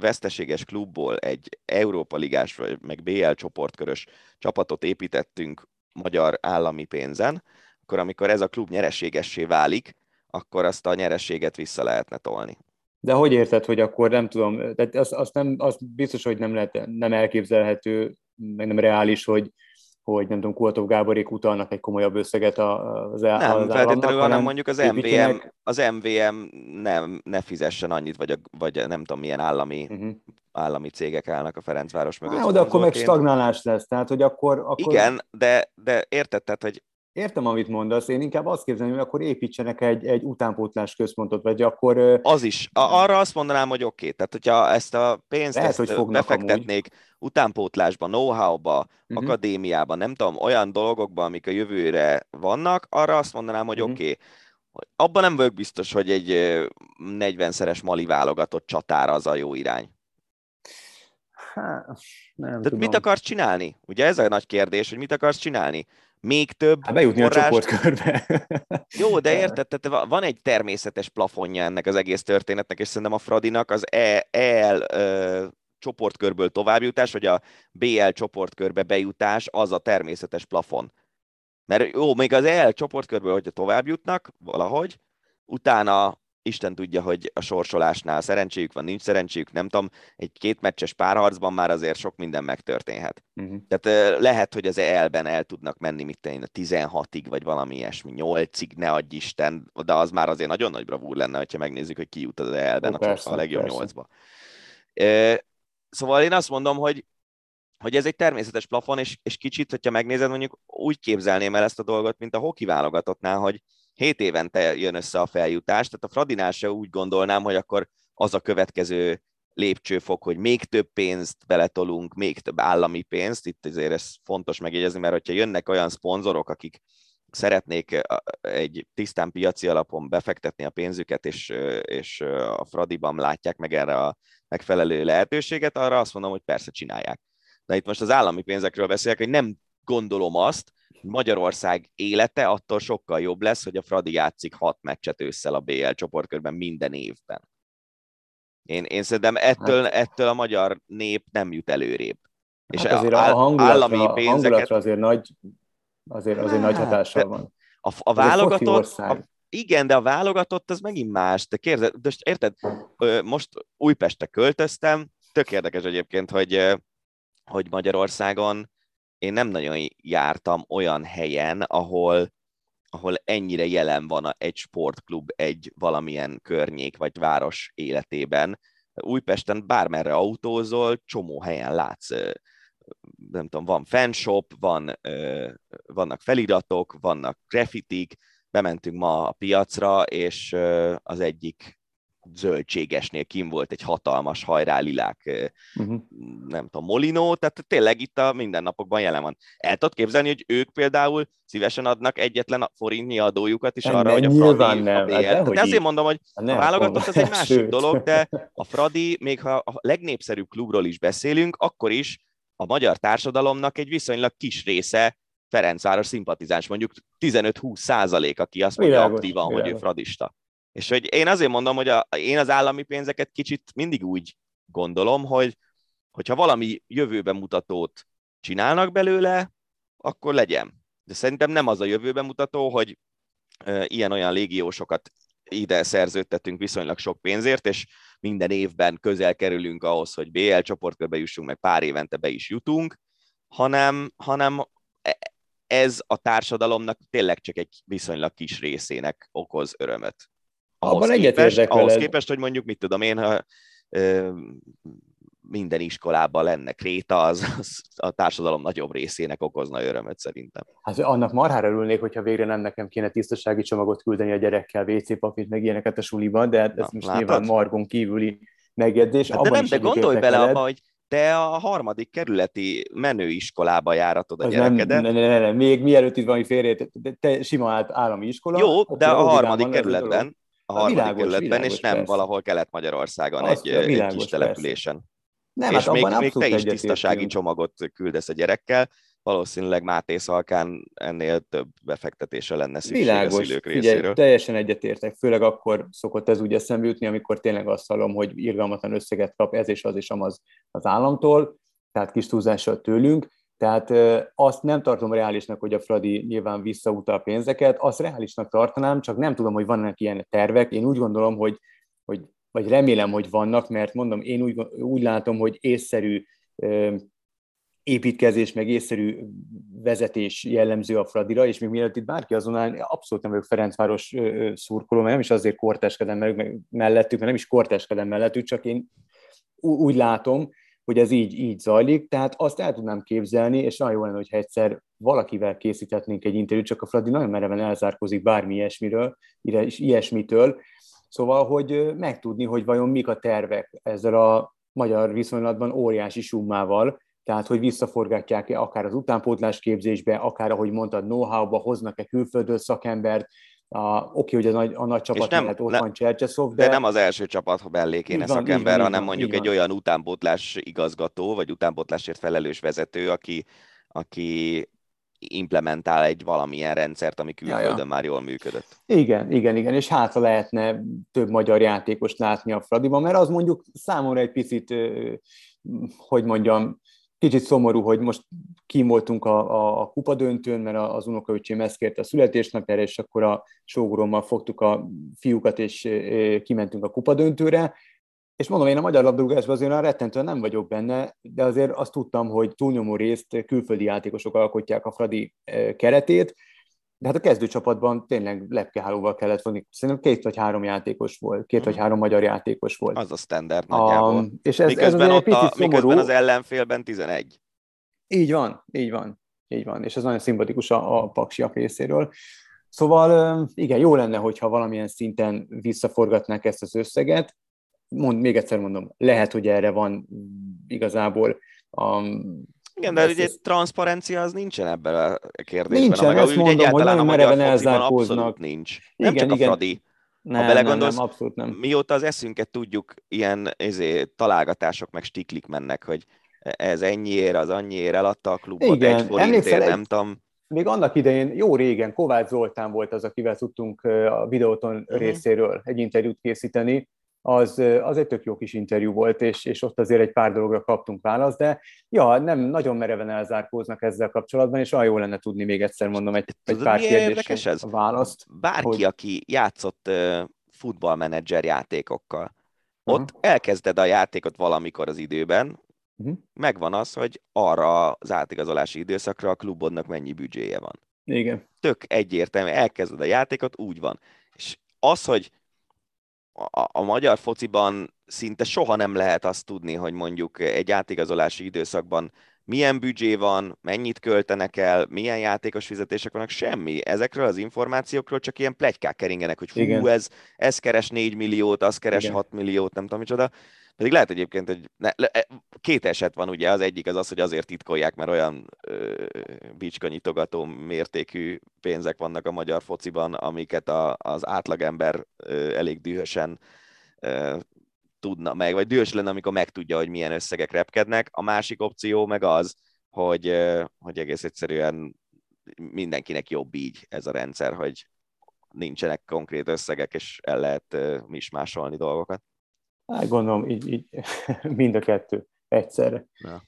veszteséges klubból egy Európa Ligás vagy meg BL csoportkörös csapatot építettünk magyar állami pénzen, akkor amikor ez a klub nyereségessé válik, akkor azt a nyerességet vissza lehetne tolni.
De hogy érted, hogy akkor nem tudom, tehát az, az, nem, az biztos, hogy nem, lehet, nem elképzelhető, meg nem reális, hogy, hogy nem tudom, Kultov Gáborék utalnak egy komolyabb összeget az,
nem, az feltétlenül, hanem mondjuk az MVM, az MVM nem, ne fizessen annyit, vagy, a, vagy nem tudom, milyen állami, uh-huh. állami cégek állnak a Ferencváros mögött.
Há, de akkor meg stagnálás lesz, tehát hogy akkor... akkor...
Igen, de, de érted, tehát, hogy
Értem, amit mondasz, én inkább azt képzelem, hogy akkor építsenek egy, egy utánpótlás központot, vagy akkor...
Az is. Arra azt mondanám, hogy oké. Okay. Tehát, hogyha ezt a pénzt Lehet, ezt hogy befektetnék amúgy. utánpótlásba, know-how-ba, uh-huh. akadémiába, nem tudom, olyan dolgokba, amik a jövőre vannak, arra azt mondanám, hogy uh-huh. oké. Okay. Abban nem vagyok biztos, hogy egy 40-szeres mali válogatott csatára az a jó irány.
Hát, nem
De mit akarsz csinálni? Ugye ez a nagy kérdés, hogy mit akarsz csinálni? Még több
hát bejutni forrás... a csoportkörbe.
Jó, de érted, tehát van egy természetes plafonja ennek az egész történetnek, és szerintem a Fradinak az EL uh, csoportkörből továbbjutás, vagy a BL csoportkörbe bejutás, az a természetes plafon. Mert jó, még az EL csoportkörből, hogyha tovább jutnak valahogy, utána Isten tudja, hogy a sorsolásnál szerencséjük van, nincs szerencséjük, nem tudom, egy két meccses párharcban már azért sok minden megtörténhet. Uh-huh. Tehát lehet, hogy az elben el tudnak menni, mit én, a 16-ig, vagy valami ilyesmi, 8-ig, ne adj Isten, de az már azért nagyon nagy bravúr lenne, hogyha megnézzük, hogy ki jut az elben oh, a, a legjobb persze. 8-ba. Szóval én azt mondom, hogy hogy ez egy természetes plafon, és, és kicsit, hogyha megnézed, mondjuk úgy képzelném el ezt a dolgot, mint a hoki válogatottnál, hogy 7 évente jön össze a feljutás, tehát a Fradinál se úgy gondolnám, hogy akkor az a következő lépcsőfok, hogy még több pénzt beletolunk, még több állami pénzt, itt azért ez fontos megjegyezni, mert hogyha jönnek olyan szponzorok, akik szeretnék egy tisztán piaci alapon befektetni a pénzüket, és, és a Fradiban látják meg erre a megfelelő lehetőséget, arra azt mondom, hogy persze csinálják. De itt most az állami pénzekről beszélek, hogy nem gondolom azt, Magyarország élete attól sokkal jobb lesz, hogy a Fradi játszik hat meccset ősszel a BL csoportkörben minden évben. Én, én szerintem ettől, hát. ettől a magyar nép nem jut előrébb.
És hát azért áll, a hangulatra, állami pénzeket... azért nagy, azért, azért hát, nagy hatással van.
A, a válogatott, a, igen, de a válogatott az megint más. De kérdez, de érted, most Újpestre költöztem, tök érdekes egyébként, hogy, hogy Magyarországon én nem nagyon jártam olyan helyen, ahol, ahol ennyire jelen van egy sportklub egy valamilyen környék vagy város életében. Újpesten bármerre autózol, csomó helyen látsz, nem tudom, van fanshop, van, vannak feliratok, vannak graffitik, bementünk ma a piacra, és az egyik zöldségesnél kim volt egy hatalmas hajrálilák, uh-huh. nem tudom, molinó, tehát tényleg itt a mindennapokban jelen van. El tudod képzelni, hogy ők például szívesen adnak egyetlen forintnyi adójukat is arra, hogy a Fradi, nem. a BL. Hát de azért mondom, hogy a válogatott az egy másik Sőt. dolog, de a Fradi, még ha a legnépszerűbb klubról is beszélünk, akkor is a magyar társadalomnak egy viszonylag kis része Ferencváros szimpatizáns, mondjuk 15-20 százalék, aki azt mondja világos, aktívan, világos. hogy ő fradista. És hogy én azért mondom, hogy a, én az állami pénzeket kicsit mindig úgy gondolom, hogy hogyha valami jövőben mutatót csinálnak belőle, akkor legyen. De szerintem nem az a jövőben mutató, hogy ilyen-olyan légiósokat ide szerződtetünk viszonylag sok pénzért, és minden évben közel kerülünk ahhoz, hogy BL csoportkörbe jussunk, meg pár évente be is jutunk, hanem, hanem e, ez a társadalomnak tényleg csak egy viszonylag kis részének okoz örömöt. Ahhoz, Abban képest, ahhoz képest, hogy mondjuk, mit tudom én, ha ö, minden iskolában lenne kréta, az, az a társadalom nagyobb részének okozna örömöt szerintem.
Hát annak marhára örülnék, hogyha végre nem nekem kéne tisztasági csomagot küldeni a gyerekkel, WC papírt, meg ilyeneket a suliban, de hát ez Na, most látod? nyilván margon kívüli megjegyzés.
Hát de nem, de gondolj bele abba, hogy te a harmadik kerületi menőiskolába járatod a gyerekedet.
Nem, ne, ne, ne, még mielőtt itt valami félrét, te sima állami iskola.
Jó, de a harmadik kerületben a harmadik világos, kerületben, világos, és nem persze. valahol Kelet-Magyarországon egy, világos, egy kis településen. Nem, és hát még, még te is tisztasági csomagot küldesz a gyerekkel, valószínűleg Máté Szalkán ennél több befektetése lenne szükség Világos, a szülők részéről. Figyelj,
teljesen egyetértek, főleg akkor szokott ez úgy eszembe jutni, amikor tényleg azt hallom, hogy irgalmatlan összeget kap ez és az és amaz az államtól, tehát kis túlzással tőlünk, Tehát azt nem tartom reálisnak, hogy a Fradi nyilván visszautal pénzeket, azt reálisnak tartanám, csak nem tudom, hogy vannak ilyen tervek. Én úgy gondolom, hogy, hogy vagy remélem, hogy vannak, mert mondom, én úgy, úgy látom, hogy észszerű építkezés, meg észszerű vezetés jellemző a Fradira, és még mielőtt itt bárki azon abszolút nem vagyok Ferencváros szurkoló, mert nem is azért korteskedem mellettük, mert nem is korteskedem mellettük, csak én úgy látom, hogy ez így, így zajlik, tehát azt el tudnám képzelni, és nagyon jó lenne, hogyha egyszer valakivel készíthetnénk egy interjút, csak a Fradi nagyon mereven elzárkozik bármi ilyesmiről, ilyesmitől, szóval, hogy megtudni, hogy vajon mik a tervek ezzel a magyar viszonylatban óriási summával, tehát hogy visszaforgatják-e akár az utánpótlás képzésbe, akár, ahogy mondtad, know-how-ba hoznak-e külföldről szakembert, a, oké, hogy a nagy, a nagy csapat nem, ott nem, van Csercseszov,
de... de... nem az első csapat, ha mellé kéne van, szakember, van, hanem van, mondjuk egy olyan utánpótlás igazgató, vagy utánpótlásért felelős vezető, aki, aki implementál egy valamilyen rendszert, ami külföldön ja, ja. már jól működött.
Igen, igen, igen, és hátra lehetne több magyar játékost látni a Fradiban, mert az mondjuk számomra egy picit, hogy mondjam, Kicsit szomorú, hogy most kim voltunk a, a, a kupadöntőn, mert az unokaöcsém ezt kérte a születésnapjára, és akkor a sógorommal fogtuk a fiúkat, és kimentünk a kupadöntőre. És mondom, én a magyar labdarúgásban azért rettentően nem vagyok benne, de azért azt tudtam, hogy túlnyomó részt külföldi játékosok alkotják a Fradi keretét, de hát a kezdőcsapatban tényleg lepkehálóval kellett vonni. Szerintem két vagy három játékos volt, két vagy mhm. három magyar játékos volt.
Az a standard nagyjából. A, és ez, miközben, ez ott a, miközben az ellenfélben 11.
Így van, így van, így van. És ez nagyon szimpatikus a, a paksiak részéről. Szóval igen, jó lenne, hogyha valamilyen szinten visszaforgatnák ezt az összeget. Mond, még egyszer mondom, lehet, hogy erre van igazából um,
igen, de ez, ugye ez... transzparencia az nincsen ebben a kérdésben.
Nincsen,
meg,
ezt mondom, hogy nagyon mereven elzárkóznak.
nincs. Igen, nem csak igen. a Fradi.
Nem, ha belegondolsz, nem, nem, abszolút nem.
mióta az eszünket tudjuk, ilyen ezé, találgatások meg stiklik mennek, hogy ez ennyiért, az annyiért eladta a klubot, Igen, egy forintért, nem tudom.
Még annak idején, jó régen, Kovács Zoltán volt az, akivel tudtunk a videóton uh-huh. részéről egy interjút készíteni, az, az egy tök jó kis interjú volt, és, és ott azért egy pár dologra kaptunk választ, de ja, nem nagyon mereven elzárkóznak ezzel kapcsolatban, és olyan jó lenne tudni még egyszer mondom egy, egy pár kérdésre a választ.
Bárki, hogy... aki játszott uh, futballmenedzser játékokkal, uh-huh. ott elkezded a játékot valamikor az időben, uh-huh. megvan az, hogy arra az átigazolási időszakra a klubodnak mennyi büdzséje van.
Igen.
Tök egyértelmű, elkezded a játékot, úgy van. És az, hogy a, a magyar fociban szinte soha nem lehet azt tudni, hogy mondjuk egy átigazolási időszakban milyen büdzsé van, mennyit költenek el, milyen játékos fizetések vannak, semmi. Ezekről az információkról csak ilyen plegykák keringenek, hogy hú, ez, ez keres 4 milliót, az keres Igen. 6 milliót, nem tudom micsoda. Pedig lehet egyébként, hogy ne, le, e, két eset van ugye, az egyik az az, hogy azért titkolják, mert olyan ö, bicskanyitogató mértékű pénzek vannak a magyar fociban, amiket a, az átlagember ö, elég dühösen ö, tudna meg, vagy dühös lenne, amikor megtudja, hogy milyen összegek repkednek. A másik opció meg az, hogy, ö, hogy egész egyszerűen mindenkinek jobb így ez a rendszer, hogy nincsenek konkrét összegek, és el lehet mismásolni dolgokat.
Hát gondolom, így, így mind a kettő egyszerre. Ja.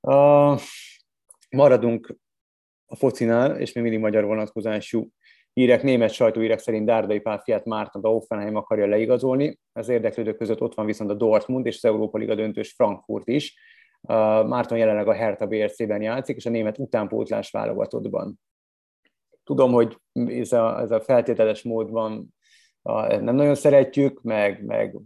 Uh, maradunk a focinál, és még mindig magyar vonatkozású hírek, német sajtóírek szerint Dárdai Pál fiát Márton a Offenheim akarja leigazolni. Az érdeklődők között ott van viszont a Dortmund és az Európa Liga döntős Frankfurt is. Uh, Márton jelenleg a Hertha BRC-ben játszik, és a német utánpótlás válogatottban. Tudom, hogy ez a, ez a feltételes módban nem nagyon szeretjük, meg, meg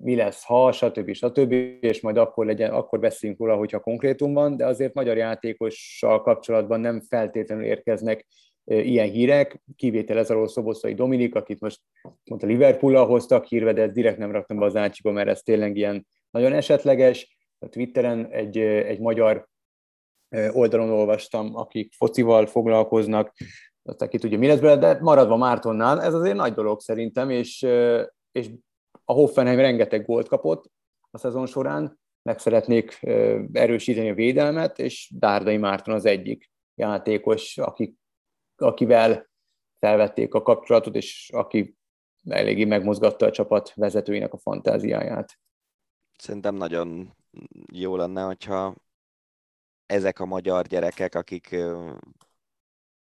mi lesz, ha, stb. stb. és majd akkor, legyen, akkor beszéljünk róla, hogyha konkrétum van, de azért magyar játékossal kapcsolatban nem feltétlenül érkeznek ilyen hírek, kivétel ez alól Szoboszai Dominik, akit most mondta Liverpool-al hoztak hírve, de ezt direkt nem raktam be az ácsiba, mert ez tényleg ilyen nagyon esetleges. A Twitteren egy, egy magyar oldalon olvastam, akik focival foglalkoznak, aztán ki tudja, mi lesz belőle, de maradva Mártonnál, ez azért nagy dolog szerintem, és, és a Hoffenheim rengeteg gólt kapott a szezon során, meg szeretnék erősíteni a védelmet, és Dárdai Márton az egyik játékos, aki, akivel felvették a kapcsolatot, és aki eléggé megmozgatta a csapat vezetőinek a fantáziáját.
Szerintem nagyon jó lenne, hogyha ezek a magyar gyerekek, akik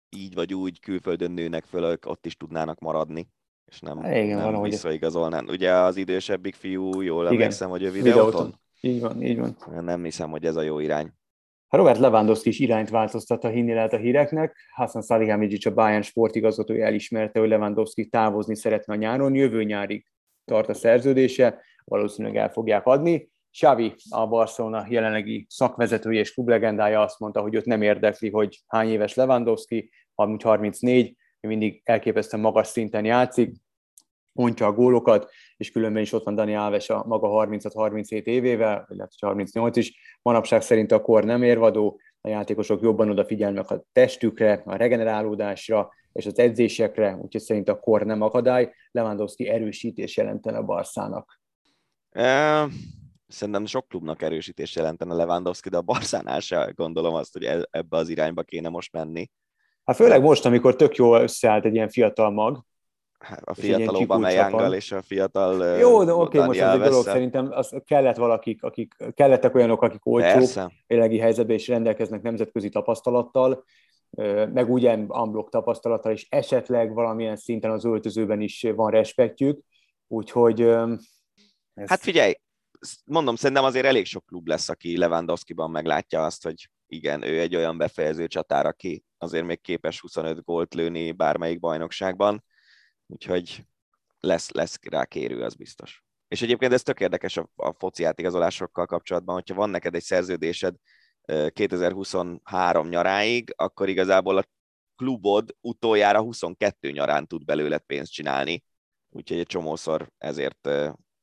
így vagy úgy külföldön nőnek föl, ott is tudnának maradni, és nem, Igen, nem visszaigazolnán. Ugye az idősebbik fiú, jól emlékszem, hogy ő videóton. videóton.
Így van, így van.
Nem hiszem, hogy ez a jó irány.
Robert Lewandowski is irányt változtatta, hinni lehet a híreknek. Hassan Salihamidzic, a Bayern sportigazgatója elismerte, hogy Lewandowski távozni szeretne a nyáron, jövő nyárig tart a szerződése, valószínűleg el fogják adni. Xavi, a Barcelona jelenlegi szakvezetője és klublegendája azt mondta, hogy őt nem érdekli, hogy hány éves Lewandowski, amúgy 34, mindig elképesztően magas szinten játszik, mondja a gólokat, és különben is ott van Dani Alves a maga 36-37 évével, hogy 38 is. Manapság szerint a kor nem érvadó, a játékosok jobban odafigyelnek a testükre, a regenerálódásra és az edzésekre, úgyhogy szerint a kor nem akadály. Lewandowski erősítés jelentene a Barszának.
Szerintem sok klubnak erősítés jelentene Lewandowski, de a Barszánál se gondolom azt, hogy e, ebbe az irányba kéne most menni.
Hát főleg most, amikor tök jól összeállt egy ilyen fiatal mag,
Hát, a fiatal Aubameyanggal és a fiatal
Jó, de oké, okay, most ez egy dolog, szerintem. Az kellett valakik, akik, kellettek olyanok, akik olcsók, élegi helyzetben is rendelkeznek nemzetközi tapasztalattal, meg ugye unblock tapasztalattal, és esetleg valamilyen szinten az öltözőben is van respektjük, úgyhogy...
Ez... Hát figyelj, mondom, szerintem azért elég sok klub lesz, aki Lewandowski-ban meglátja azt, hogy igen, ő egy olyan befejező csatár, aki azért még képes 25 gólt lőni bármelyik bajnokságban, úgyhogy lesz, lesz rá kérő, az biztos. És egyébként ez tök érdekes a, a foci átigazolásokkal kapcsolatban, hogyha van neked egy szerződésed 2023 nyaráig, akkor igazából a klubod utoljára 22 nyarán tud belőle pénzt csinálni, úgyhogy egy csomószor ezért,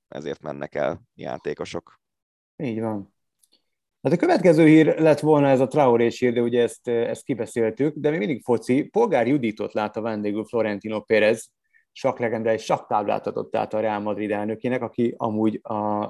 ezért mennek el játékosok.
Így van. Hát a következő hír lett volna ez a Traoré hír, de ugye ezt, ezt kibeszéltük, de még mindig foci. Polgár Juditot lát a vendégül Florentino Pérez, saklegenda egy saktáblát adott át a Real Madrid elnökének, aki amúgy a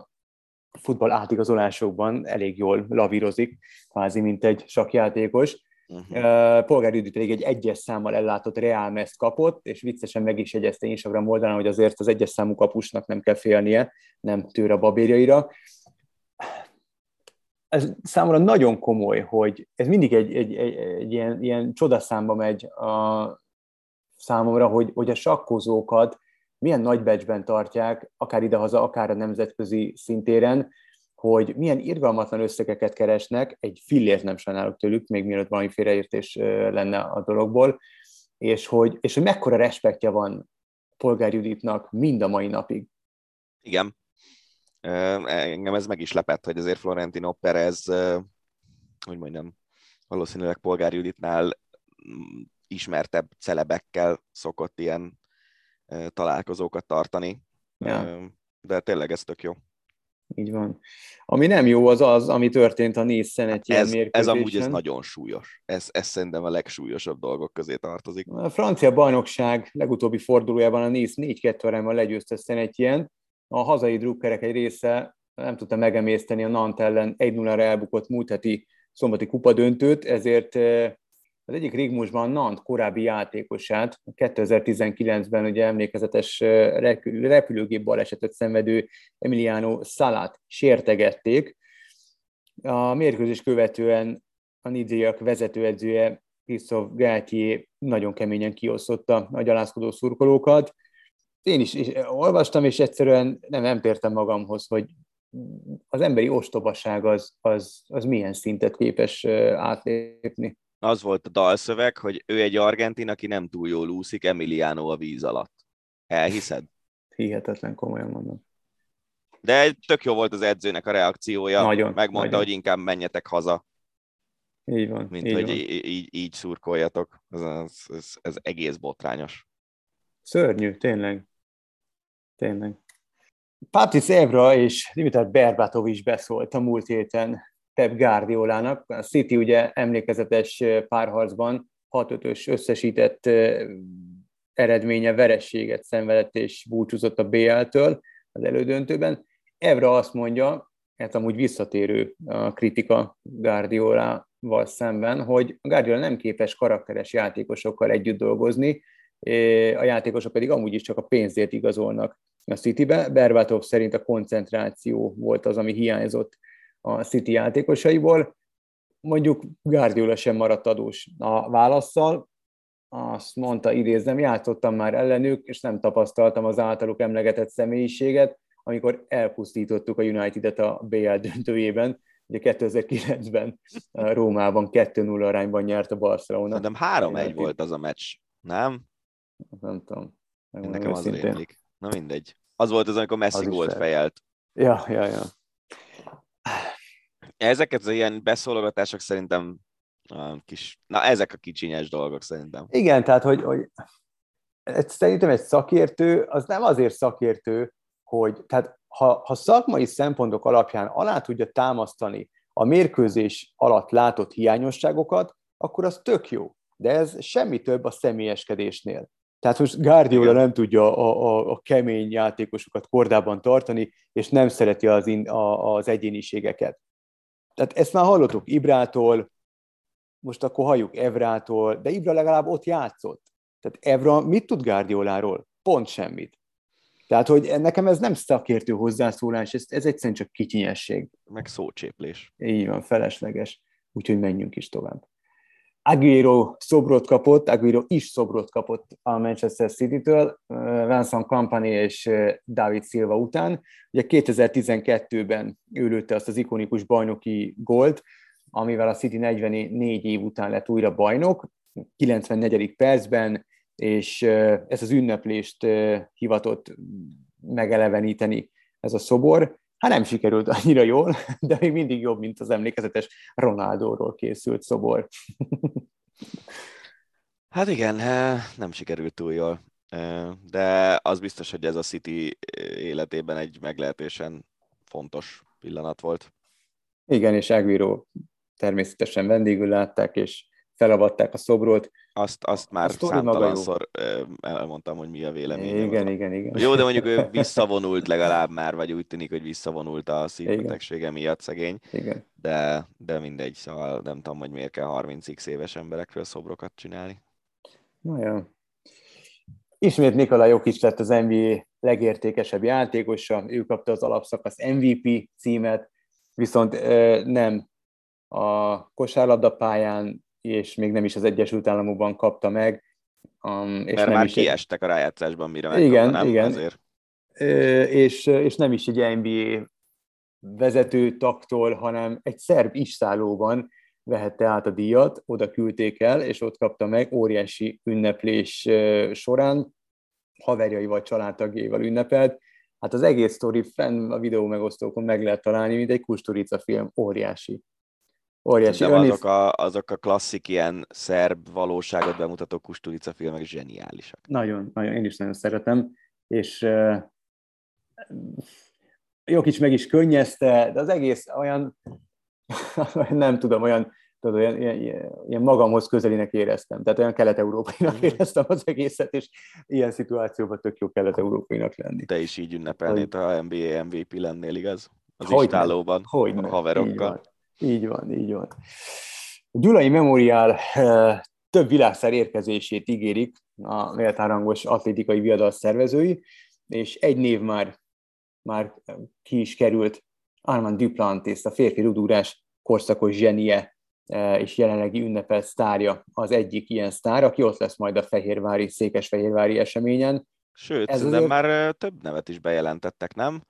futball átigazolásokban elég jól lavírozik, kvázi mint egy sakjátékos. Uh-huh. Polgár Judit pedig egy egyes számmal ellátott Real Meszt kapott, és viccesen meg is jegyezte Instagram oldalán, hogy azért az egyes számú kapusnak nem kell félnie, nem tőr a babérjaira. Ez számomra nagyon komoly, hogy ez mindig egy, egy, egy, egy ilyen, ilyen csodaszámba megy a számomra, hogy, hogy a sakkozókat milyen nagy becsben tartják, akár idehaza, akár a nemzetközi szintéren, hogy milyen irgalmatlan összegeket keresnek, egy fillért nem sajnálok tőlük, még mielőtt valami félreértés lenne a dologból, és hogy, és hogy mekkora respektje van Polgár Juditnak mind a mai napig.
Igen. Engem ez meg is lepett, hogy azért Florentino Perez, hogy mondjam, valószínűleg Polgár Juditnál ismertebb celebekkel szokott ilyen találkozókat tartani. Ja. De tényleg ez tök jó.
Így van. Ami nem jó, az az, ami történt a egy ilyen
ez, ez amúgy ez nagyon súlyos. Ez, ez szerintem a legsúlyosabb dolgok közé tartozik.
A francia bajnokság legutóbbi fordulójában a Nice 4-2 arányban legyőzte ilyen. A hazai drukkerek egy része nem tudta megemészteni a Nant ellen 1-0-ra elbukott múlt heti szombati kupadöntőt, ezért az egyik rigmusban Nant korábbi játékosát, 2019-ben ugye emlékezetes repülőgép balesetet szenvedő Emiliano Salát sértegették. A mérkőzés követően a Nidiak vezetőedzője Christophe Galtier nagyon keményen kiosztotta a gyalázkodó szurkolókat. Én is, is olvastam, és egyszerűen nem, nem tértem magamhoz, hogy az emberi ostobaság az, az, az milyen szintet képes átlépni
az volt a dalszöveg, hogy ő egy argentin, aki nem túl jól úszik, Emiliano a víz alatt. Elhiszed?
Hihetetlen, komolyan mondom.
De tök jó volt az edzőnek a reakciója. Nagyon, Megmondta, nagyon. hogy inkább menjetek haza.
Így van.
Mint
így
hogy
van.
Így, így, így szurkoljatok. Ez, ez, ez, ez egész botrányos.
Szörnyű, tényleg. Tényleg. Patrice Evra és Dimitar Berbatov is beszólt a múlt héten Pep Guardiolának. A City ugye emlékezetes párharcban 6-5-ös összesített eredménye verességet szenvedett és búcsúzott a BL-től az elődöntőben. Evra azt mondja, hát amúgy visszatérő a kritika Guardiolával szemben, hogy Guardiola nem képes karakteres játékosokkal együtt dolgozni, a játékosok pedig amúgy is csak a pénzért igazolnak a Citybe. Berbatov szerint a koncentráció volt az, ami hiányzott a City játékosaiból. mondjuk Guardiola sem maradt adós a válaszsal, azt mondta, idézem, játszottam már ellenük, és nem tapasztaltam az általuk emlegetett személyiséget, amikor elpusztítottuk a United-et a BL döntőjében, ugye 2009-ben Rómában 2-0 arányban nyert a Barcelona.
Nem 3-1 volt az a meccs, nem?
Nem tudom.
Nekem az rémlik. Na mindegy. Az volt az, amikor Messi gólt fejelt.
Ja, ja, ja.
Ezeket az ilyen beszólogatások szerintem kis, na ezek a kicsinyes dolgok szerintem.
Igen, tehát hogy, hogy szerintem egy szakértő az nem azért szakértő, hogy tehát ha, ha szakmai szempontok alapján alá tudja támasztani a mérkőzés alatt látott hiányosságokat, akkor az tök jó. De ez semmi több a személyeskedésnél. Tehát most Guardiola nem tudja a, a, a kemény játékosokat kordában tartani, és nem szereti az, in, a, az egyéniségeket. Tehát ezt már hallottuk Ibrától, most akkor halljuk Evrától, de Ibra legalább ott játszott. Tehát Evra mit tud Guardioláról? Pont semmit. Tehát, hogy nekem ez nem szakértő hozzászólás, ez, ez egyszerűen csak kicsinyesség.
Meg szócséplés.
Így van, felesleges. Úgyhogy menjünk is tovább. Aguero szobrot kapott, Aguero is szobrot kapott a Manchester City-től, Vincent Company és David Silva után. Ugye 2012-ben ő lőtte azt az ikonikus bajnoki gólt, amivel a City 44 év után lett újra bajnok, 94. percben, és ezt az ünneplést hivatott megeleveníteni ez a szobor. Hát nem sikerült annyira jól, de még mindig jobb, mint az emlékezetes Ronaldóról készült szobor.
Hát igen, nem sikerült túl jól, de az biztos, hogy ez a City életében egy meglehetősen fontos pillanat volt.
Igen, és Aguero természetesen vendégül látták, és felavatták a szobrot.
Azt, azt már számtalanszor elmondtam, hogy mi a vélemény.
Igen, igen, igen.
Jó, de mondjuk ő visszavonult legalább már, vagy úgy tűnik, hogy visszavonult a szívbetegsége miatt szegény.
Igen.
De, de mindegy, szóval nem tudom, hogy miért kell 30x éves emberekről szobrokat csinálni.
Na jó. Ismét Nikola Jokic lett az NBA legértékesebb játékosa, ő kapta az alapszakasz MVP címet, viszont nem a kosárlabdapályán, és még nem is az Egyesült Államokban kapta meg.
Um, és Mert nem már is kiestek a rájátszásban, mire
Igen, nem? igen. Azért. És, és nem is egy NBA vezető taktól, hanem egy szerb isszállóban vehette át a díjat, oda küldték el, és ott kapta meg óriási ünneplés során, haverjaival, családtagjaival ünnepelt. Hát az egész sztori fenn a videó megosztókon meg lehet találni, mint egy Kusturica film, óriási.
Óriási. De azok a, azok a klasszik ilyen szerb valóságot bemutató Kusturica filmek zseniálisak.
Nagyon, nagyon, én is nagyon szeretem, és uh, jó meg is könnyezte, de az egész olyan, nem tudom, olyan, tudod, olyan, ilyen, ilyen magamhoz közelinek éreztem. Tehát olyan kelet-európainak mhm. éreztem az egészet, és ilyen szituációban tök jó kelet-európainak lenni.
Te is így ünnepelnéd, ha NBA MVP lennél, igaz? Az hogy istálóban,
hogy
a haverokkal.
Így van, így van. A Gyulai Memorial eh, több világszer érkezését ígérik a méltárangos atlétikai viadal szervezői, és egy név már, már ki is került, Armand Duplantis, a férfi rudúrás korszakos zsenie eh, és jelenlegi ünnepelt sztárja, az egyik ilyen sztár, aki ott lesz majd a Fehérvári, Székesfehérvári eseményen.
Sőt, Ez azért... már eh, több nevet is bejelentettek, nem?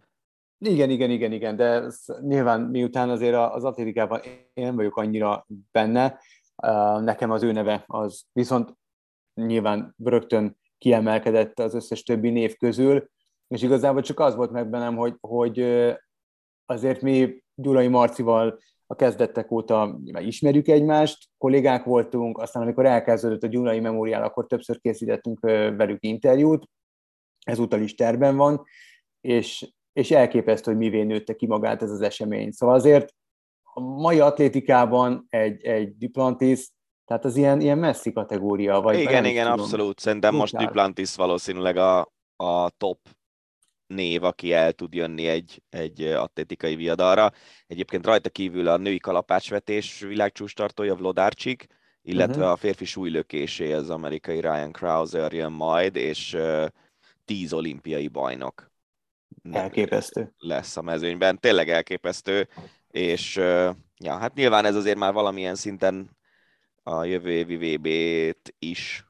Igen, igen, igen, igen, de nyilván miután azért az atlétikában én nem vagyok annyira benne, nekem az ő neve az viszont nyilván rögtön kiemelkedett az összes többi név közül, és igazából csak az volt meg bennem, hogy, hogy azért mi Gyulai Marcival a kezdettek óta ismerjük egymást, kollégák voltunk, aztán amikor elkezdődött a Gyulai Memoriál, akkor többször készítettünk velük interjút, ezúttal is terben van, és és elképesztő, hogy mivé nőtte ki magát ez az esemény. Szóval azért a mai atlétikában egy, egy Duplantis, tehát az ilyen, ilyen messzi kategória. Vagy
igen, igen, tudom. abszolút. Szerintem most Duplantis valószínűleg a, a top név, aki el tud jönni egy, egy atlétikai viadalra. Egyébként rajta kívül a női kalapácsvetés világcsústartója Vlodárcsik, illetve uh-huh. a férfi súlylökésé az amerikai Ryan Krauser jön majd, és uh, tíz olimpiai bajnok
elképesztő.
Lesz a mezőnyben, tényleg elképesztő. és ja, hát nyilván ez azért már valamilyen szinten a jövő évi VB-t is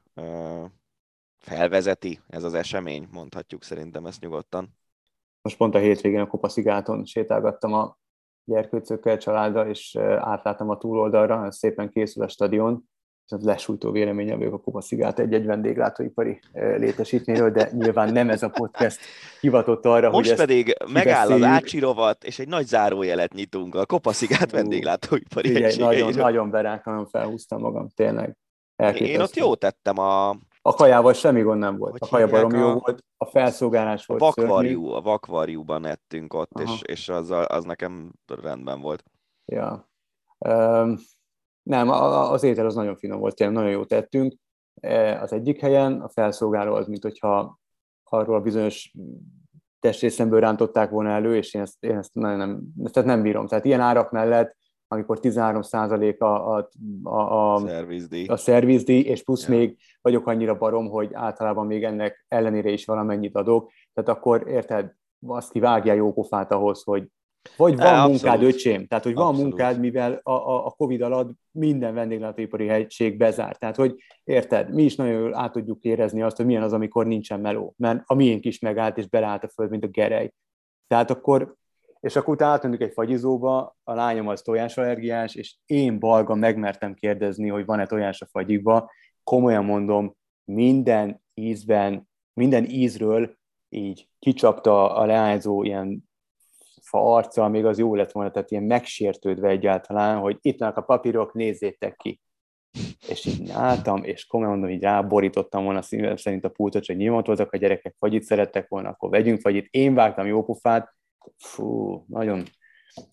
felvezeti ez az esemény, mondhatjuk szerintem ezt nyugodtan.
Most pont a hétvégén a Kopaszigáton sétálgattam a gyerkőcökkel, családdal, és átláttam a túloldalra, szépen készül a stadion, ez lesújtó véleményem vagyok a Kopaszigát egy-egy vendéglátóipari létesítményről, de nyilván nem ez a podcast hivatott arra,
Most
hogy
pedig megáll az Ácsirovat, és egy nagy zárójelet nyitunk a Kopaszigát vendéglátóipari
Figyelj, nagyon, nagyon berák, nagyon felhúztam magam, tényleg.
Én ott jó tettem a...
A kajával semmi gond nem volt. Hogy a kaja barom jó volt, a felszolgálás volt
a vakvarjú, A vakvarjúban ettünk ott, és, és az, az nekem rendben volt.
Ja. Um, nem, az étel az nagyon finom volt, tényleg nagyon jó tettünk. E, az egyik helyen, a felszolgáló az, mint hogyha arról a bizonyos testrészemből rántották volna elő, és én ezt, én ezt nagyon nem, tehát nem bírom. Tehát ilyen árak mellett, amikor 13 a, a, a, a,
szervizdíj.
a szervizdíj, és plusz ja. még vagyok annyira barom, hogy általában még ennek ellenére is valamennyit adok, tehát akkor érted, azt kivágja jó pofát ahhoz, hogy vagy van Abszolút. munkád, öcsém, tehát hogy van Abszolút. munkád, mivel a, a, a Covid alatt minden vendéglátóipari helység bezárt. Tehát, hogy érted, mi is nagyon jól át tudjuk érezni azt, hogy milyen az, amikor nincsen meló, mert a miénk is megállt, és beleállt a föld, mint a gerej. Tehát akkor, és akkor utána átmentünk egy fagyizóba, a lányom az tojásallergiás, és én balga megmertem kérdezni, hogy van-e tojás a fagyikba. Komolyan mondom, minden ízben, minden ízről így kicsapta a leányzó ilyen fa arccal még az jó lett volna, tehát ilyen megsértődve egyáltalán, hogy itt vannak a papírok, nézzétek ki. És így álltam, és komolyan mondom, így ráborítottam volna szívem szerint a pultot, hogy nyilván voltak a gyerekek, fagyit szerettek volna, akkor vegyünk fagyit. Én vágtam jó pufát, fú, nagyon,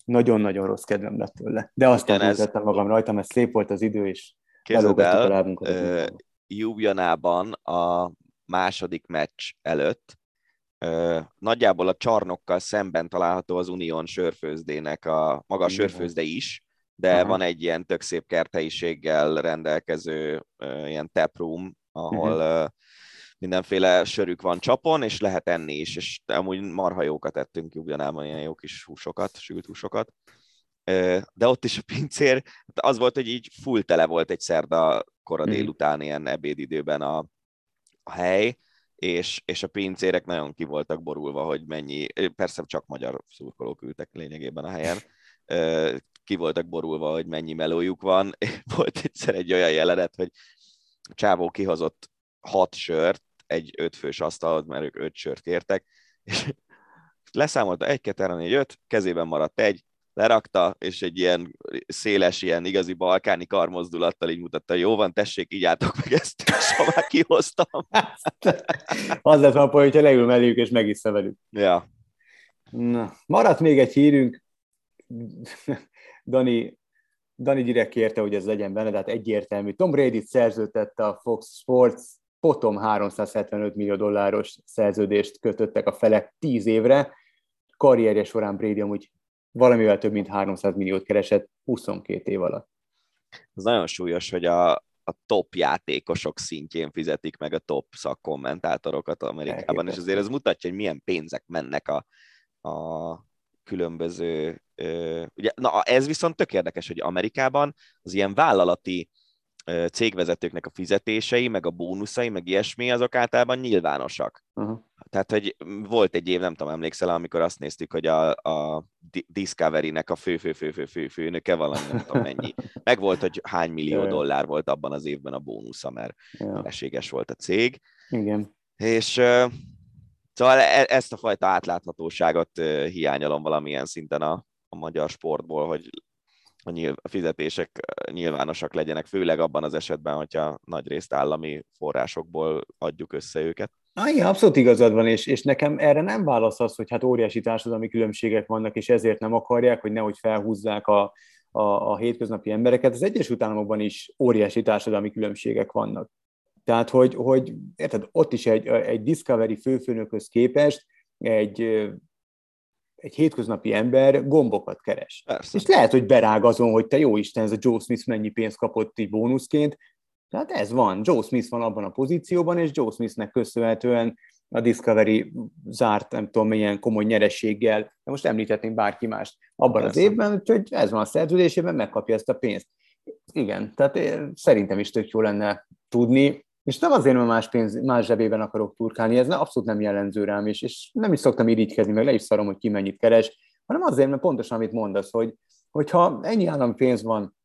nagyon-nagyon rossz kedvem lett tőle. De aztán ez... magam rajta, mert szép volt az idő, és
Képzeld el, uh, Jubjanában a második meccs előtt nagyjából a csarnokkal szemben található az Unión sörfőzdének a maga a sörfőzde is, de Aha. van egy ilyen tök szép kerthelyiséggel rendelkező ilyen taproom, ahol uh-huh. mindenféle sörük van csapon, és lehet enni is, és amúgy marha jókat ettünk Jubjanában, ilyen jó kis húsokat, sült húsokat. De ott is a pincér, az volt, hogy így full tele volt egy szerda kora mhm. délután ilyen ebédidőben a, a hely, és, és a pincérek nagyon ki voltak borulva, hogy mennyi, persze csak magyar szurkolók ültek lényegében a helyen, ki voltak borulva, hogy mennyi melójuk van. Volt egyszer egy olyan jelenet, hogy a csávó kihozott hat sört, egy ötfős asztalhoz, mert ők öt sört kértek, és leszámolta egy, kettő, három, négy, öt, kezében maradt egy, lerakta, és egy ilyen széles, ilyen igazi balkáni karmozdulattal így mutatta, jó van, tessék, így álltok meg ezt, és ha már kihoztam.
az lett a hogyha leül melléjük, és megissza velük.
Ja.
Na, maradt még egy hírünk. Dani, Dani direkt kérte, hogy ez legyen benne, de hát egyértelmű. Tom Brady szerződtette a Fox Sports, potom 375 millió dolláros szerződést kötöttek a felek 10 évre. Karrierje során Brady amúgy valamivel több mint 300 milliót keresett 22 év alatt.
Ez nagyon súlyos, hogy a, a top játékosok szintjén fizetik meg a top szakkommentátorokat Amerikában, Elképesztő. és azért ez mutatja, hogy milyen pénzek mennek a, a különböző... Ö, ugye, na, ez viszont tök érdekes, hogy Amerikában az ilyen vállalati cégvezetőknek a fizetései, meg a bónuszai, meg ilyesmi, azok általában nyilvánosak. Uh-huh. Tehát, hogy volt egy év, nem tudom, emlékszel, amikor azt néztük, hogy a, a Discovery-nek a fő-fő-fő-fő főnöke valami, nem tudom mennyi. Meg volt, hogy hány millió dollár volt abban az évben a bónusza, mert ja. eséges volt a cég.
Igen.
És szóval e, ezt a fajta átláthatóságot hiányolom valamilyen szinten a, a magyar sportból, hogy a, fizetések nyilvánosak legyenek, főleg abban az esetben, hogyha nagy részt állami forrásokból adjuk össze őket.
Ah, igen, abszolút igazad van, és, és nekem erre nem válasz az, hogy hát óriási társadalmi különbségek vannak, és ezért nem akarják, hogy nehogy felhúzzák a, a, a hétköznapi embereket. Az Egyesült Államokban is óriási társadalmi különbségek vannak. Tehát, hogy, hogy érted, ott is egy, egy Discovery főfőnökhöz képest egy, egy hétköznapi ember gombokat keres. Persze. És lehet, hogy berág azon, hogy te jó Isten, ez a Joe Smith mennyi pénzt kapott így bónuszként, Tehát ez van. Joe Smith van abban a pozícióban, és Joe Smithnek köszönhetően a Discovery zárt, nem tudom milyen komoly nyerességgel, de most említhetnénk bárki mást abban Persze. az évben, úgyhogy ez van a szerződésében, megkapja ezt a pénzt. Igen, tehát szerintem is tök jó lenne tudni, és nem azért, mert más, pénz, más zsebében akarok turkálni, ez abszolút nem jellemző rám, és, és nem is szoktam irigykedni, meg le is szarom, hogy ki mennyit keres, hanem azért, mert pontosan amit mondasz, hogy hogyha ennyi állami pénz van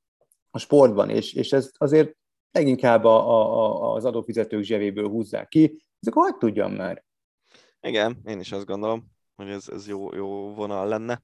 a sportban, és, és ez azért leginkább a, a, az adófizetők zsebéből húzzák ki, ezek hogy tudjam már?
Igen, én is azt gondolom, hogy ez, ez jó, jó vonal lenne.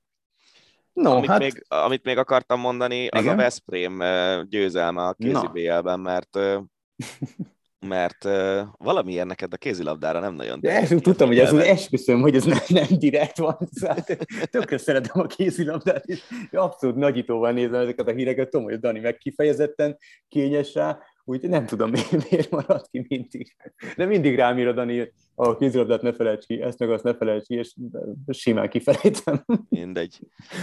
No,
amit,
hát...
még, amit még akartam mondani, az Igen? a Veszprém győzelme a kézi BL-ben, mert mert uh, valamiért neked a kézilabdára nem nagyon...
De ezt tudtam, hogy ez esküszöm, hogy ez nem, nem direkt van, szóval tökre szeretem a kézilabdát, és abszolút nagyítóval nézem ezeket a híreket, tudom, hogy Dani meg kifejezetten kényes rá, úgy nem tudom, miért maradt ki mindig. De mindig rám ír a Dani, a kézilabdát ne felejts ki, ezt meg azt ne felejts ki, és simán kifelejtem.
Mindegy.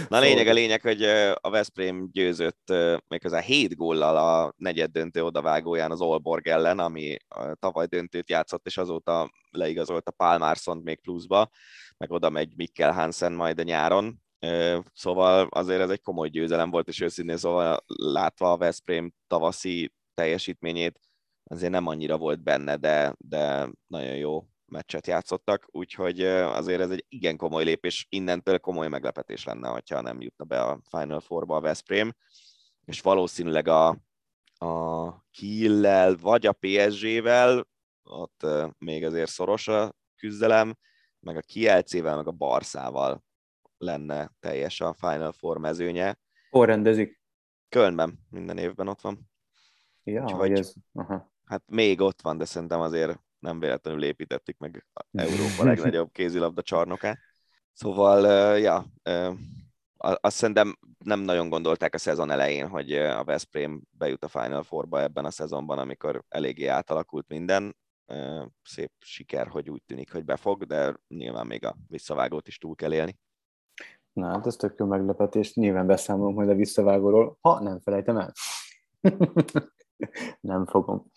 Na lényeg a lényeg, hogy a Veszprém győzött méghozzá 7 góllal a negyed döntő odavágóján az Olborg ellen, ami tavaly döntőt játszott, és azóta leigazolt a Pálmárszont még pluszba, meg oda megy Mikkel Hansen majd a nyáron. Szóval azért ez egy komoly győzelem volt, és őszintén szóval látva a Veszprém tavaszi teljesítményét, azért nem annyira volt benne, de, de nagyon jó meccset játszottak, úgyhogy azért ez egy igen komoly lépés, innentől komoly meglepetés lenne, hogyha nem jutna be a Final Four-ba a Veszprém, és valószínűleg a, a Kiel-lel vagy a PSG-vel, ott még azért szoros a küzdelem, meg a Kielcével, meg a Barszával lenne teljes a Final Four mezőnye.
Hol rendezik?
Kölnben, minden évben ott van.
Ja, Úgyhogy, ez... Aha.
Hát még ott van, de szerintem azért nem véletlenül építették meg Európa legnagyobb kézilabda csarnokát. Szóval, ja, azt szerintem nem nagyon gondolták a szezon elején, hogy a Veszprém bejut a Final Four-ba ebben a szezonban, amikor eléggé átalakult minden. Szép siker, hogy úgy tűnik, hogy befog, de nyilván még a visszavágót is túl kell élni.
Na, hát ez tök jó meglepetés. Nyilván beszámolom majd a visszavágóról, ha nem felejtem el. nem fogom.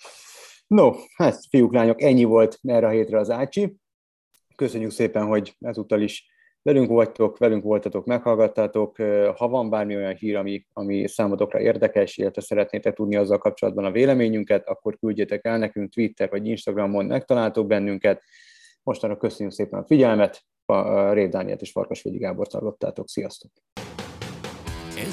No, hát fiúk, lányok, ennyi volt erre a hétre az Ácsi. Köszönjük szépen, hogy ezúttal is velünk vagytok, velünk voltatok, meghallgattátok. Ha van bármi olyan hír, ami, ami számotokra érdekes, illetve szeretnétek tudni azzal kapcsolatban a véleményünket, akkor küldjétek el nekünk Twitter vagy Instagramon, megtaláltok bennünket. Mostanra köszönjük szépen a figyelmet, a Rév Dánielt és Farkasvölgyi Gábor hallottátok. Sziasztok!